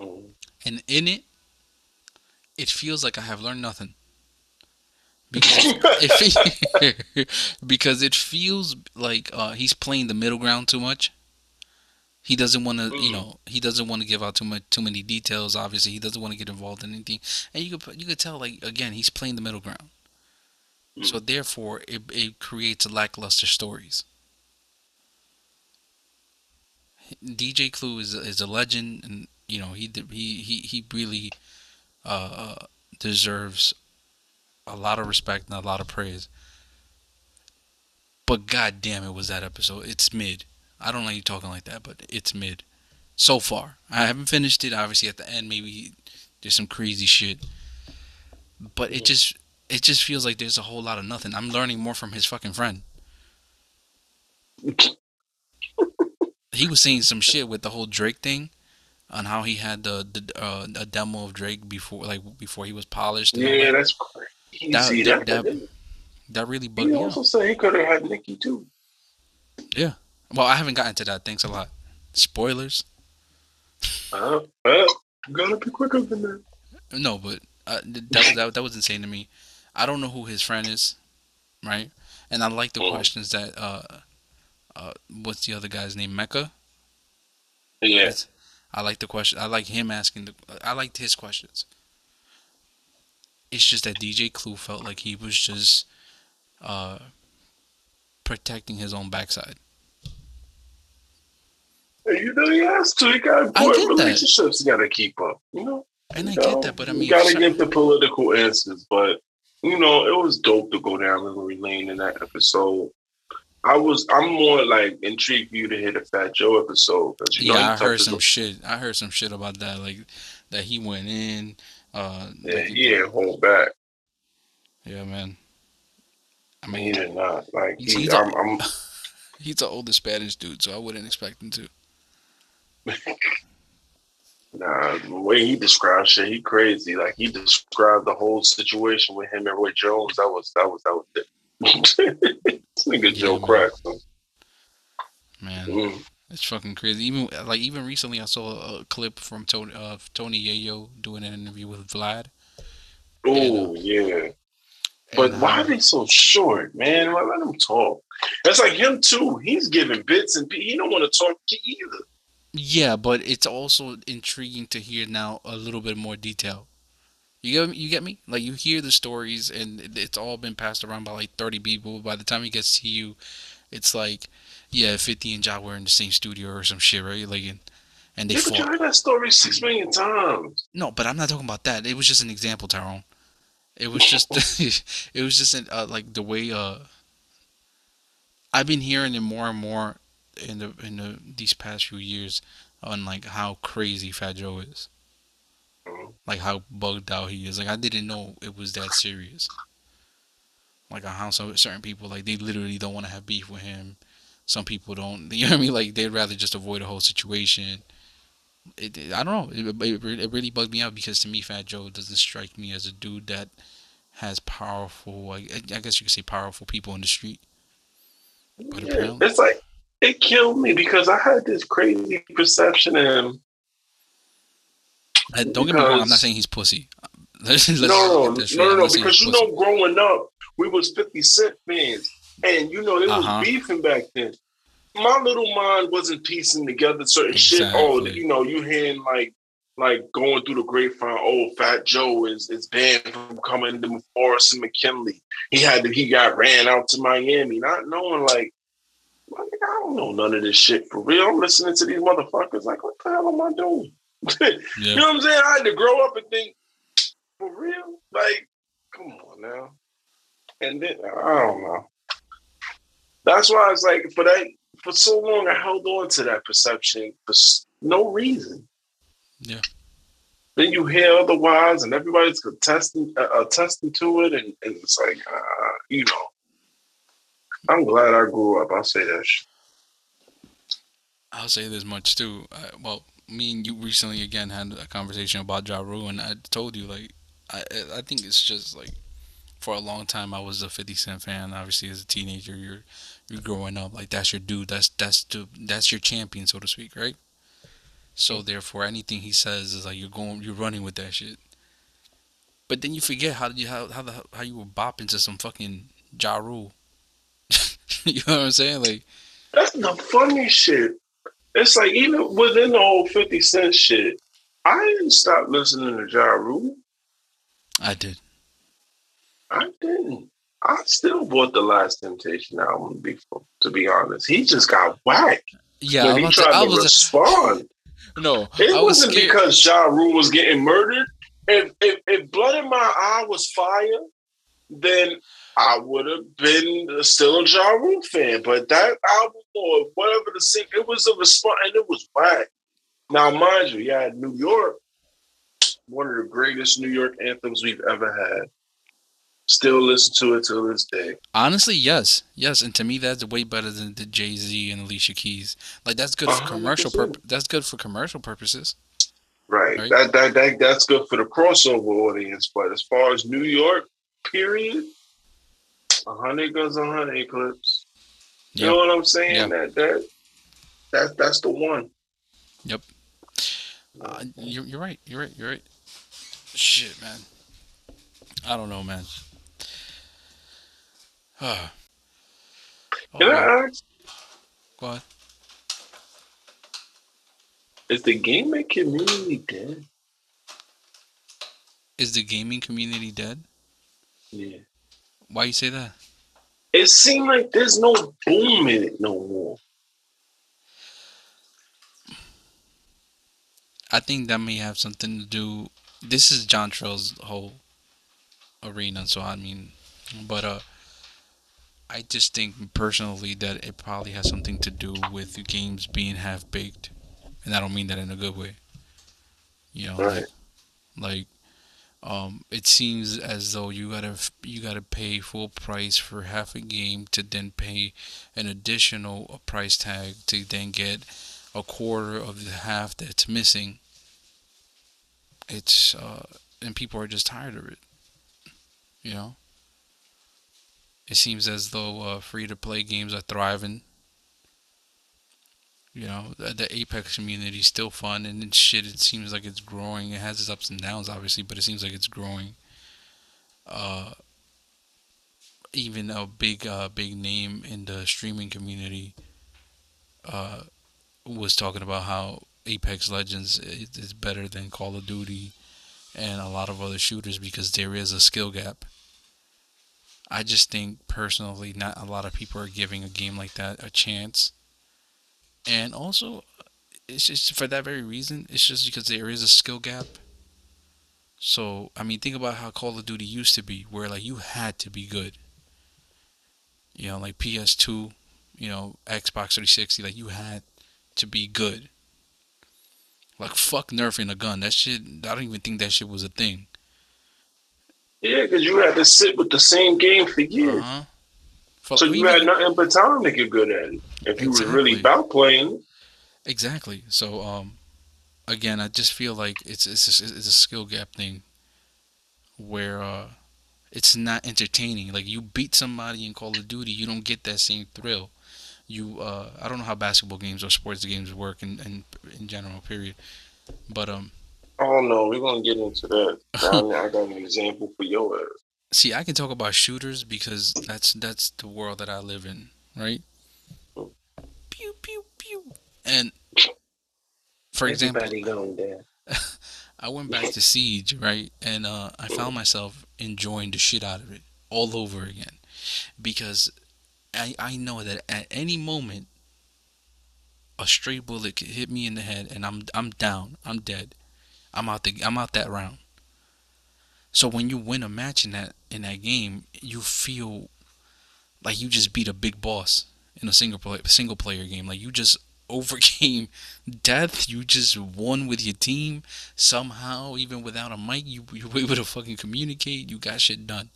Mm. And in it, it feels like I have learned nothing. Because it, fe- because it feels like uh, he's playing the middle ground too much. He doesn't want to, you Mm. know, he doesn't want to give out too much, too many details. Obviously, he doesn't want to get involved in anything, and you could, you could tell, like again, he's playing the middle ground. So therefore, it it creates lackluster stories. DJ Clue is is a legend, and you know he he he he really uh, deserves a lot of respect and a lot of praise. But god damn it was that episode. It's mid. I don't like you talking like that, but it's mid. So far. I haven't finished it. Obviously at the end maybe there's some crazy shit. But it just it just feels like there's a whole lot of nothing. I'm learning more from his fucking friend. he was saying some shit with the whole Drake thing on how he had the, the uh, a demo of Drake before like before he was polished. Yeah, that. that's crazy. That- See, that- that, that- that really bugged he me out. also said he could have had Nicki too. Yeah. Well, I haven't gotten to that. Thanks a lot. Spoilers? Uh, uh, gotta be quicker than that. No, but uh, that, that that was insane to me. I don't know who his friend is, right? And I like the Mhm. questions that uh, uh, what's the other guy's name? Mecca. Yeah, I like the question. I like him asking the. I liked his questions. It's just that DJ Clue felt like he was just uh, protecting his own backside. Hey, you know he has to. He got important relationships. Got to keep up. You know. And I You know, get that, but I mean, you gotta sh- give the political answers. But you know, it was dope to go down memory lane in that episode. I was. I'm more like intrigued for you to hear the Fat Joe episode because you know yeah, he I heard some the- shit. I heard some shit about that, like that he went in. Uh, Yeah, like, he didn't hold back. yeah, man. I mean, he did not. Like He's- he, he's I'm, a- I'm he's the older Spanish dude, so I wouldn't expect him to. Nah, the way he described shit, he crazy. Like he described the whole situation with him and Roy Jones. That was that was that was it. this nigga Joe crack. Man, Mm. it's fucking crazy. Even like even recently, I saw a clip from Tony of Tony Yayo doing an interview with Vlad. Oh yeah. But and why are they so short, man? Why let them talk? That's like him too. He's giving bits and he don't want to talk to either. Yeah, but it's also intriguing to hear now a little bit more detail. You get me? You get me? Like you hear the stories, and it's all been passed around by like thirty people. By the time he gets to you, it's like, yeah, Fifty and Ja were in the same studio or some shit, right? Like, and, and they Yeah, but you fought. heard that story six million times. No, but I'm not talking about that. It was just an example, Tyrone. It was just, it was just an, uh, like the way. Uh, I've been hearing it more and more in the in the these past few years on like how crazy Fat Joe is. Like how bugged out he is. Like I didn't know it was that serious. Like how some certain people like they literally don't want to have beef with him. Some people don't. You know what I mean? Like they'd rather just avoid the whole situation. It, it- I don't know. It, it, it really bugged me out because to me, Fat Joe doesn't strike me as a dude that has powerful. I, I guess you could say powerful people in the street. But Yeah, apparently- it's like it killed me because I had this crazy perception of him. Uh, Don't get me wrong. I'm not saying he's pussy. Let's- let's no, no, no, no, no, because you pussy. know, growing up, we was Fifty Cent fans, and you know they Uh-huh. was beefing back then. my little mind wasn't piecing together certain shit. Oh, you know, you hearing like like going through the grapevine, oh, Fat Joe is is banned from coming to Forest and McKinley. He had to, he got ran out to Miami, not knowing like, like I don't know none of this shit for real. I'm listening to these motherfuckers like, what the hell am I doing? Yeah. You know what I'm saying? I had to grow up and think, for real? Like, come on now. And then I don't know. That's why I was like, for that, for so long, I held on to that perception for no reason. Yeah. Then you hear otherwise, and everybody's contesting, uh, attesting to it, and, and it's like, uh, you know, I'm glad I grew up. I'll say that. Shit. I'll say this much too. Uh, well, me and you recently again had a conversation about Ja Rule, and I told you like, I I think it's just like, for a long time I was a Fifty Cent fan. Obviously, as a teenager, you're you're growing up like that's your dude. That's that's the that's your champion, so to speak, right? So therefore, anything he says is like you're going, you're running with that shit. But then you forget how did you how how the, how you were bopping to some fucking Ja Rule. you know what I'm saying? Like that's the funny shit. It's like even within the whole Fifty Cent shit, I didn't stop listening to Ja Rule. I did. I didn't. I still bought the Last Temptation album before, to be honest. He just got whacked. Yeah, when he tried to, to respond. No, it I wasn't was because Ja Rule was getting murdered. If, if if Blood in My Eye was fire, then I would have been still a Ja Rule fan. But that album or whatever the sing, it was a response, and it was whack. Now, mind you, yeah, New York, one of the greatest New York anthems we've ever had. Still listen to it till this day. Honestly, yes, yes, and to me that's way better than the Jay Z and Alicia Keys. Like that's good for 100%. commercial purpose. That's good for commercial purposes. Right. right. That, that that that's good for the crossover audience. But as far as New York, period, hundred guns, on hundred clips. You yep. know what I'm saying? Yep. That that that that's the one. Yep. Uh, you're, you're right. You're right. You're right. Shit, man. I don't know, man. Can oh, I ask? Go ahead. Is the gaming community dead? Is the gaming community dead? Yeah. Why you say that? It seemed like there's no boom in it no more. I think that may have something to do. This is John Trell's whole arena, so I mean, but uh, I just think personally that it probably has something to do with games being half baked, and I don't mean that in a good way. You know, right. like, like um, it seems as though you gotta you gotta pay full price for half a game to then pay an additional price tag to then get a quarter of the half that's missing. It's uh, and people are just tired of it. You know. It seems as though uh, free to play games are thriving. You know, the, the Apex community is still fun and shit. It seems like it's growing. It has its ups and downs, obviously, but it seems like it's growing. Uh, even a big, uh, big name in the streaming community uh, was talking about how Apex Legends is better than Call of Duty and a lot of other shooters because there is a skill gap. I just think personally, not a lot of people are giving a game like that a chance. And also, it's just for that very reason. It's just because there is a skill gap. So, I mean, think about how Call of Duty used to be, where like you had to be good. You know, like PS2, you know, Xbox 360, like you had to be good. Like fuck nerfing a gun. That shit, I don't even think that shit was a thing. Yeah, because you had to sit with the same game for years. Uh-huh. So you had nothing but time to get good at it. If you exactly. were really about playing. Exactly. So, um, again, I just feel like it's it's a, it's a skill gap thing, where uh, it's not entertaining. Like you beat somebody in Call of Duty, you don't get that same thrill. You, uh, I don't know how basketball games or sports games work in in, in general. Period. But um, Oh no, we're gonna get into that. I got an example for your ass. See, I can talk about shooters because that's that's the world that I live in, right? pew pew pew. And for example, Everybody going there. I went back to Siege, right? And uh, I found myself enjoying the shit out of it all over again. Because I, I know that at any moment, a stray bullet could hit me in the head and I'm I'm down. I'm dead. I'm out the I'm out that round. So when you win a match in that in that game, you feel like you just beat a big boss in a single player single player game. Like you just overcame death. You just won with your team somehow, even without a mic. You you were able to fucking communicate. You got shit done.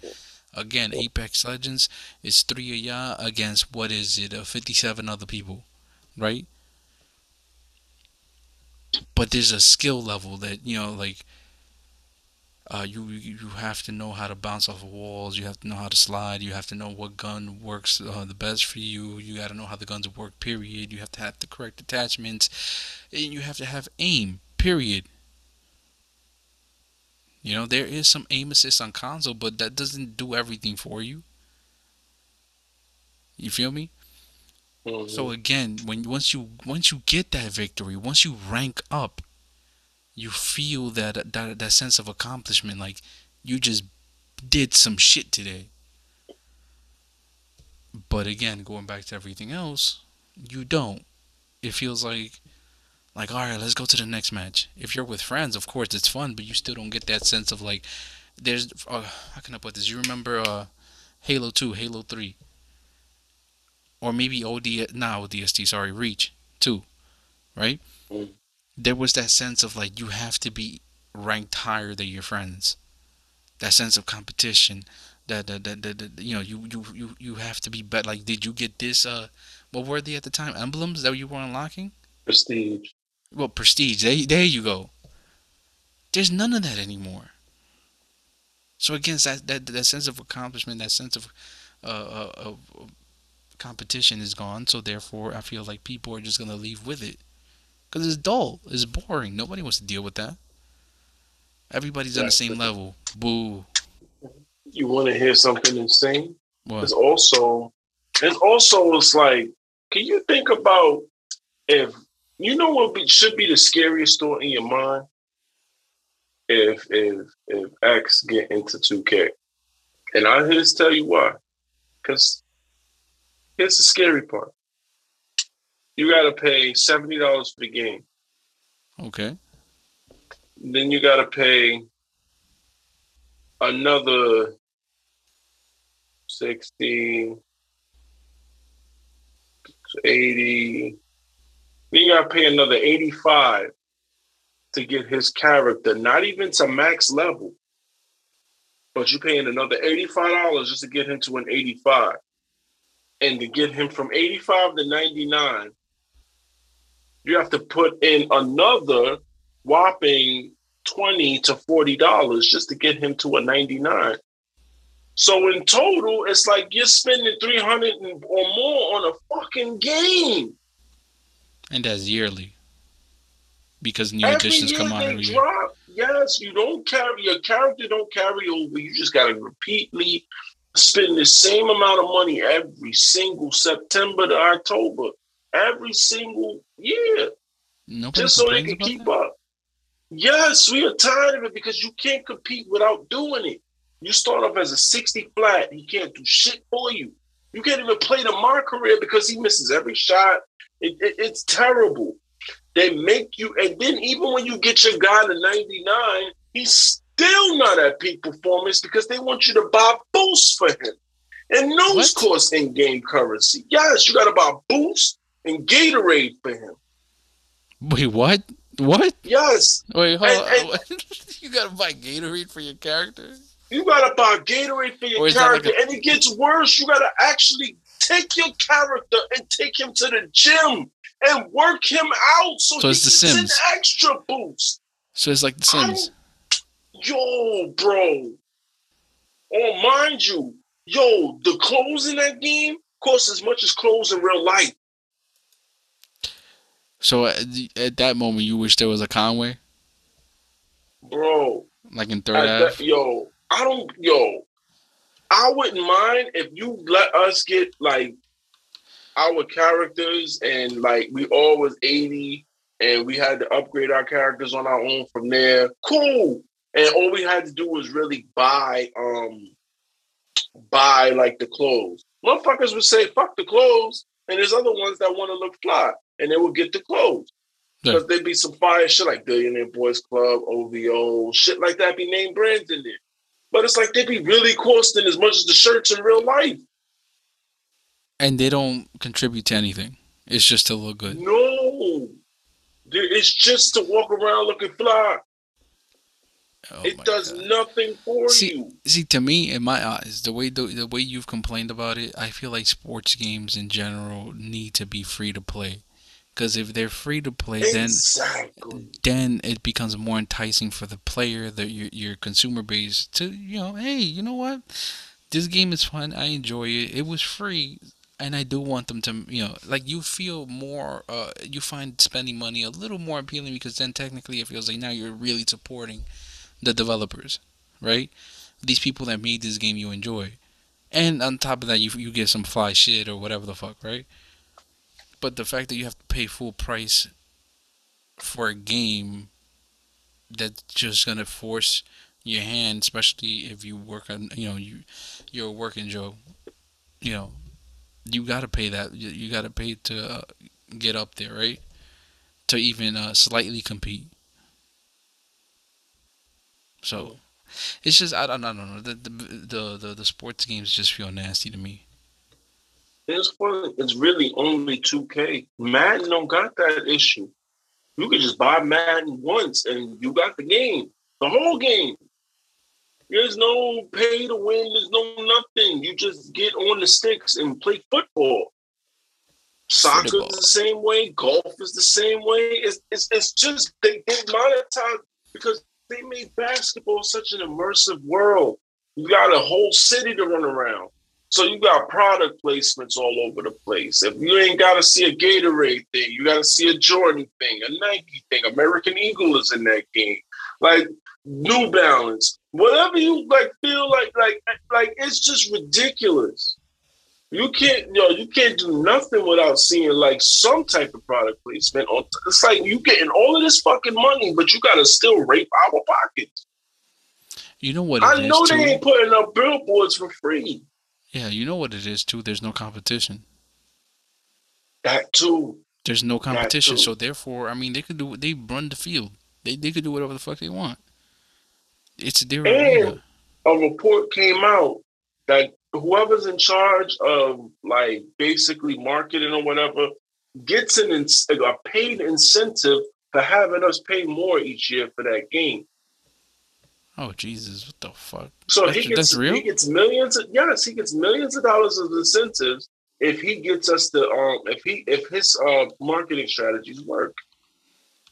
Again, Apex Legends is three of y'all against what is it? Uh, Fifty-seven other people, right? But there's a skill level that you know, like uh, you you have to know how to bounce off of walls. You have to know how to slide. You have to know what gun works uh, the best for you. You got to know how the guns work. Period. You have to have the correct attachments, and you have to have aim. Period. You know there is some aim assist on console, but that doesn't do everything for you. You feel me? Mm-hmm. So again, when once you once you get that victory, once you rank up, you feel that that that sense of accomplishment like you just did some shit today. But again going back to everything else you don't. It feels like like all right let's go to the next match. If you're with friends of course it's fun but you still don't get that sense of like there's uh, how can i put this? You remember uh halo 2 halo 3 or maybe od now dst sorry reach 2 right? Mm. There was that sense of like you have to be ranked higher than your friends. That sense of competition. That that, that, that, that you know you, you you you have to be better. Like, did you get this? Uh, what were they at the time? Emblems that you were unlocking? Prestige. Well, prestige. There, there you go. There's none of that anymore. So again, that that that sense of accomplishment, that sense of uh, uh of competition is gone. So therefore, I feel like people are just gonna leave with it. Because it's dull. It's boring. Nobody wants to deal with that. Everybody's on the same level. Boo. You want to hear something insane? What? It's also, it's also, it's like, can you think about if you know what be, should be the scariest thought in your mind? If if if X get into 2K, and I to tell you why. Because here's the scary part. You got to pay seventy dollars for the game. Okay. Then you got to pay another 60, 80. Then you got to pay another 85 to get his character, not even to max level, but you're paying another $85 just to get him to an 85. And to get him from 85 to 99, you have to put in another whopping 20 to 40 dollars just to get him to a 99 so in total it's like you're spending 300 or more on a fucking game. And that's yearly. Because new every editions come out every year. yes you don't carry your character don't carry over. You just got to repeatedly spend the same amount of money every single september to october every single year Nobody just so they can keep that? up. Yes, we are tired of it because you can't compete without doing it. You start off as a 60 flat, he can't do shit for you. You can't even play the my career because he misses every shot. It- it- it's terrible. They make you, and then even when you get your guy to 99, he's still not at peak performance because they want you to buy boosts for him. And those What? cost in-game currency. Yes, you gotta buy boosts and Gatorade for him. Wait, what? What? Yes, Wait, hold And- on. you gotta buy Gatorade for your character? You gotta buy Gatorade for your that like character, and it gets worse. You gotta actually take your character and take him to the gym and work him out so, So he it's The gets Sims. an extra boost. So it's like The Sims. Yo, bro. Oh, mind you, yo, the clothes in that game cost as much as clothes in real life. So at, at that moment, you wish there was a Conway, Bro, like in Third Ave. yo, I don't, yo, I wouldn't mind if you let us get like our characters and like we all was 80 and we had to upgrade our characters on our own from there. Cool. And all we had to do was really buy um buy like the clothes. Motherfuckers would say, fuck the clothes. And there's other ones that want to look fly and they would get the clothes. Because yeah. there'd be some fire shit like Billionaire Boys Club, OVO, shit like that be named brands in there. But it's like they'd be really costing as much as the shirts in real life. And they don't contribute to anything. It's just to look good. No. It's just to walk around looking fly. Oh it does God. nothing for see, you. See, to me, in my eyes, the way the, the way you've complained about it, I feel like sports games in general need to be free to play. Because if they're free to play, exactly. then then it becomes more enticing for the player, the your, your consumer base to you know, hey, you know what, this game is fun. I enjoy it. It was free, and I do want them to you know, like you feel more. Uh, you find spending money a little more appealing because then technically it feels like now you're really supporting the developers, right? These people that made this game you enjoy, and on top of that, you you get some fly shit or whatever the fuck, right? But the fact that you have to pay full price for a game that's just gonna force your hand, especially if you work on, you know, you you're a working Joe, you know, you gotta pay that. You, you gotta pay to uh, get up there, right? To even uh, slightly compete. So it's just I don't, I don't know the, the the the sports games just feel nasty to me. It's fun. It's really only 2K. Madden don't got that issue. You could just buy Madden once and you got the game, the whole game. There's no pay to win. There's no nothing. You just get on the sticks and play football. Soccer is the same way. Golf is the same way. It's it's, it's just they, they monetize because they made basketball such an immersive world. You got a whole city to run around. So you got product placements all over the place. If you ain't got to see a Gatorade thing, you got to see a Jordan thing, a Nike thing. American Eagle is in that game. Like New Balance, whatever you like, feel like, like, like it's just ridiculous. You can't, you know, you can't do nothing without seeing like some type of product placement. On, it's like you getting all of this fucking money, but you got to still rape our pockets. You know what? I know they ain't putting up billboards for free. Yeah, you know what it is too. There's no competition. That too. There's no competition, so therefore, I mean, they could do. They run the field. They they could do whatever the fuck they want. It's their and arena. a report came out that whoever's in charge of like basically marketing or whatever gets an a paid incentive for having us pay more each year for that game. Oh Jesus! What the fuck? So that's, he gets he gets millions. Of, yes, he gets millions of dollars of incentives if he gets us to um if he if his uh marketing strategies work.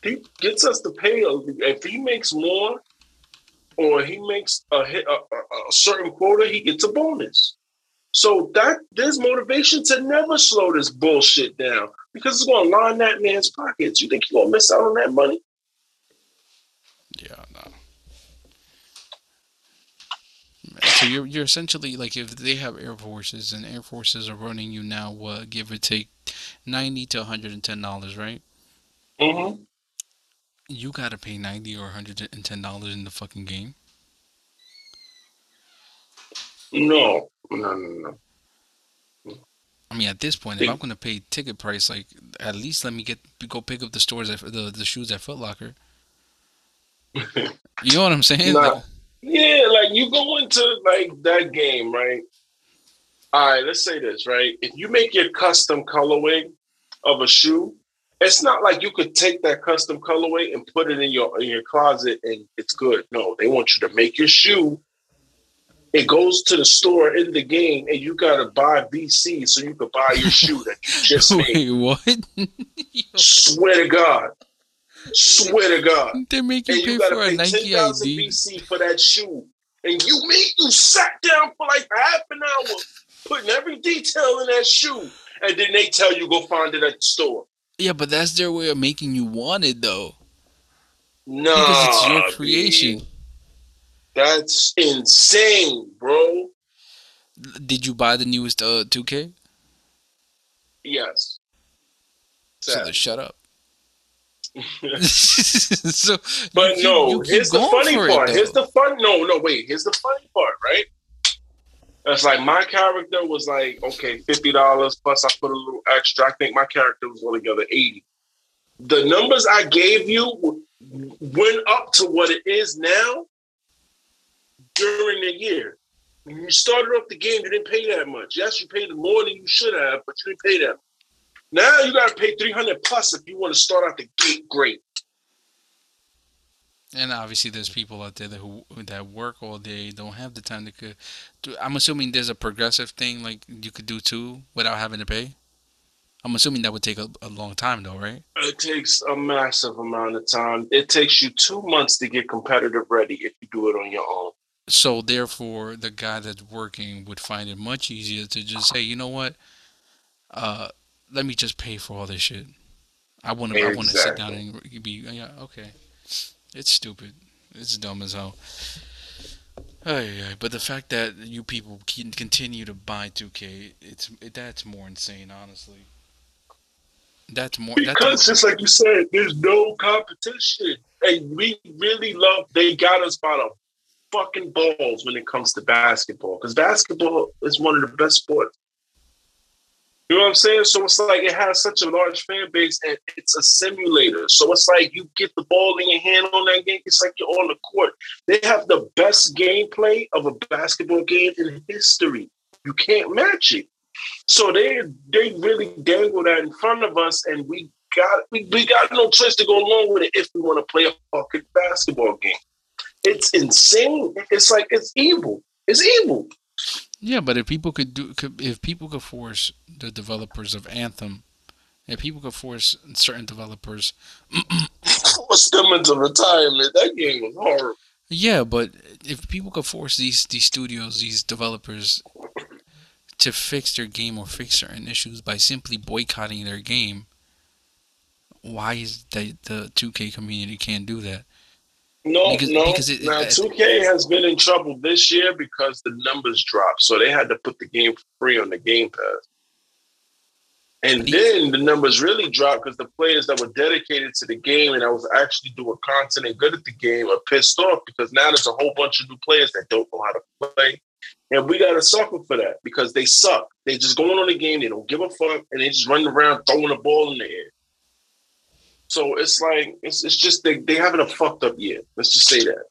He gets us to pay. If he makes more, or he makes a hit a, a, a certain quota, he gets a bonus. So that there's motivation to never slow this bullshit down because it's going to line that man's pockets. You think he's going to miss out on that money? Yeah, no. So you're you're essentially like if they have air forces and air forces are running you now, what give or take ninety to one hundred and ten dollars, right? Mm-hmm. You gotta pay ninety or one hundred and ten dollars in the fucking game. No, no, no, no. I mean, at this point, if I'm gonna pay ticket price, like at least let me get go pick up the stores at the the shoes at Foot Locker. you know what I'm saying? Nah. Like, yeah, like you go into like that game, right? All right, let's say this, right? If you make your custom colorway of a shoe, it's not like you could take that custom colorway and put it in your in your closet and it's good. No, they want you to make your shoe. It goes to the store in the game, and you gotta buy VC so you could buy your shoe that you just Wait, made. What? Swear to God. Swear to God. They make you and pay you for a Nike ID. VC for that shoe. And you meet you sat down for like half an hour putting every detail in that shoe. And then they tell you go find it at the store. Yeah, but that's their way of making you want it though. No. Nah, because it's your creation. That's insane, bro. Did you buy the newest uh 2K? Yes. Sad. then shut up. so, But no, here's the funny for it, part. here's the fun. No, no, wait. Here's the funny part, right? It's like my character was like, okay, fifty dollars plus I put a little extra. I think my character was altogether eighty. The numbers I gave you went up to what it is now during the year. When you started off the game, you didn't pay that much. Yes, you paid more than you should have, but you didn't pay that. Now you got to pay three hundred plus if you want to start out the gate great. And obviously, there's people out there that who that work all day, don't have the time to. co- do- I'm assuming there's a progressive thing like you could do too without having to pay. I'm assuming that would take a, a long time though, right? It takes a massive amount of time. It takes you two months to get competitive ready if you do it on your own. So therefore, the guy that's working would find it much easier to just say, you know what, uh, let me just pay for all this shit. I want to. I want to sit down and be. Yeah, okay. It's stupid. It's dumb as hell. Ay, ay, but the fact that you people can continue to buy 2K, it's it, that's more insane, honestly. That's more. That's Because just like you said, there's no competition. And we really love they got us by the fucking balls when it comes to basketball. Because basketball is one of the best sports. You know what I'm saying? So it's like it has such a large fan base and it's a simulator. So it's like you get the ball in your hand on that game, it's like you're on the court. They have the best gameplay of a basketball game in history. You can't match it. So they they really dangle that in front of us, and we got we, we got no choice to go along with it if we want to play a fucking basketball game. It's insane. It's like it's evil. It's evil. Yeah, but if people could do, could, if people could force the developers of Anthem, if people could force certain developers force them into retirement? That game was horrible. Yeah, but if people could force these these studios, these developers to fix their game or fix certain issues by simply boycotting their game, why is the the 2K community can't do that? No, Because- no. because it- now uh, 2K has been in trouble this year because the numbers dropped, so they had to put the game free on the Game Pass. And then the numbers really dropped because the players that were dedicated to the game and that was actually doing content and good at the game are pissed off because now there's a whole bunch of new players that don't know how to play. And we gotta suffer for that because they suck. They just going on the game, they don't give a fuck, and they just running around throwing the ball in the air. So it's like it's it's just they they having a fucked up year. Let's just say that.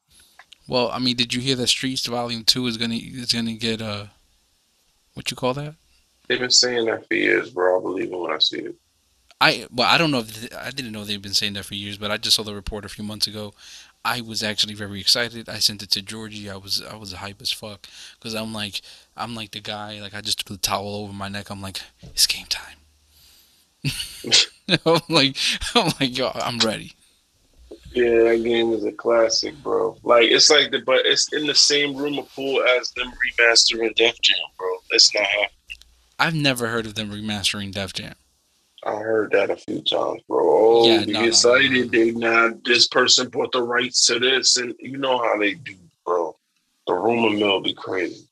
Well, I mean, did you hear that Streets Volume Two is gonna is gonna get uh, what you call that? They've been saying that for years, bro. I believe it when I see it. I well, I don't know if I didn't know they've been saying that for years, but I just saw the report a few months ago. I was actually very excited. I sent it to Georgie. I was I was hype as fuck because I'm like I'm like the guy like I just took the towel over my neck. I'm like it's game time. I'm like I'm like yo I'm ready. Yeah, that game is a classic, bro. Like it's like the but it's in the same room of pool as them remastering Def Jam, bro. It's not happening. I've never heard of them remastering Def Jam. I heard that a few times, bro. Oh, Yeah, no, excited. no, no. They now this person bought the rights to this, and you know how they do, bro. The rumor mill be crazy.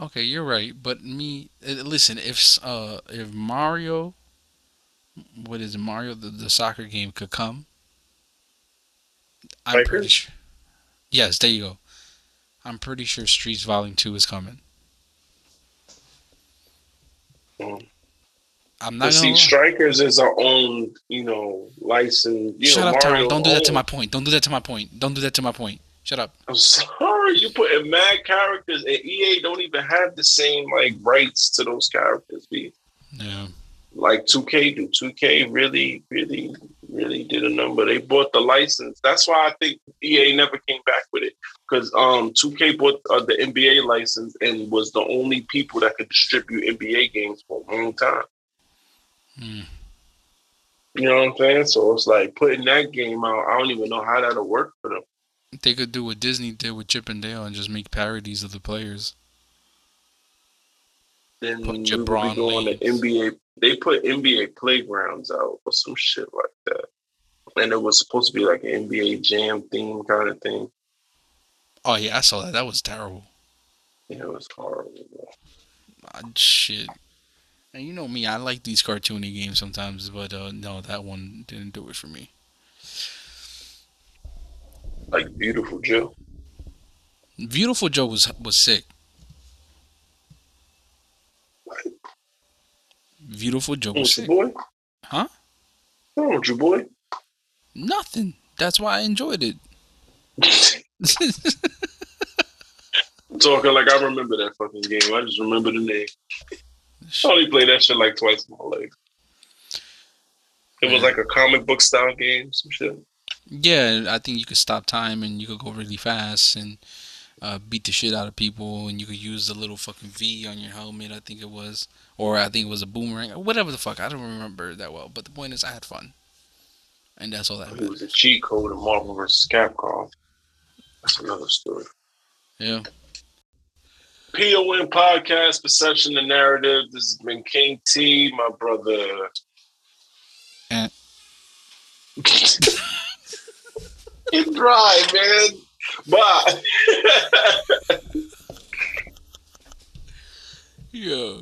Okay, you're right, but me uh, listen if uh if Mario, what is it Mario the, the soccer game could come, I'm pretty sure. Yes, there you go. I'm pretty sure Streets Volume Two is coming. Mm. I'm not see. Strikers is our own, you know, license. You Shut know, up. Mario Don't do that to my point. Don't do that to my point. Don't do that to my point. Shut up. I'm sorry, you putting mad characters, and EA don't even have the same like rights to those characters. Be Yeah. Like 2K do. 2K really, really, really did a number. They bought the license. That's why I think EA never came back with it because um 2K bought uh, the NBA license and was the only people that could distribute NBA games for a long time. Hmm. You know what I'm saying? So it's like putting that game out. I don't even know how that'll work for them. They could do what Disney did with Chip and Dale and just make parodies of the players. Then Put we would be going to NBA. They put NBA playgrounds out or some shit like that, and it was supposed to be like an NBA Jam theme kind of thing. Oh yeah, I saw that. That was terrible. Yeah, it was horrible. bro. Ah, shit. And you know me, I like these cartoony games sometimes, but uh, no, that one didn't do it for me. Like Viewtiful Joe. Viewtiful Joe was was sick. Viewtiful Joe What's sick. your boy? Huh? Oh, your boy? Nothing. That's why I enjoyed it. I'm Talking like I remember that fucking game. I just remember the name. I only played that shit like twice in my life. It was like a comic book style game, some shit. Yeah, I think you could stop time and you could go really fast and uh, beat the shit out of people and you could use the little fucking V on your helmet. I think it was, or I think it was a boomerang, whatever the fuck. I don't remember that well, but the point is, I had fun, and that's all that It was a cheat code in Marvel vs. Capcom. That's another story. Yeah. PON podcast, Perception and Narrative. This has been King T, my brother. Eh. Get dry, man. Bye. Yeah.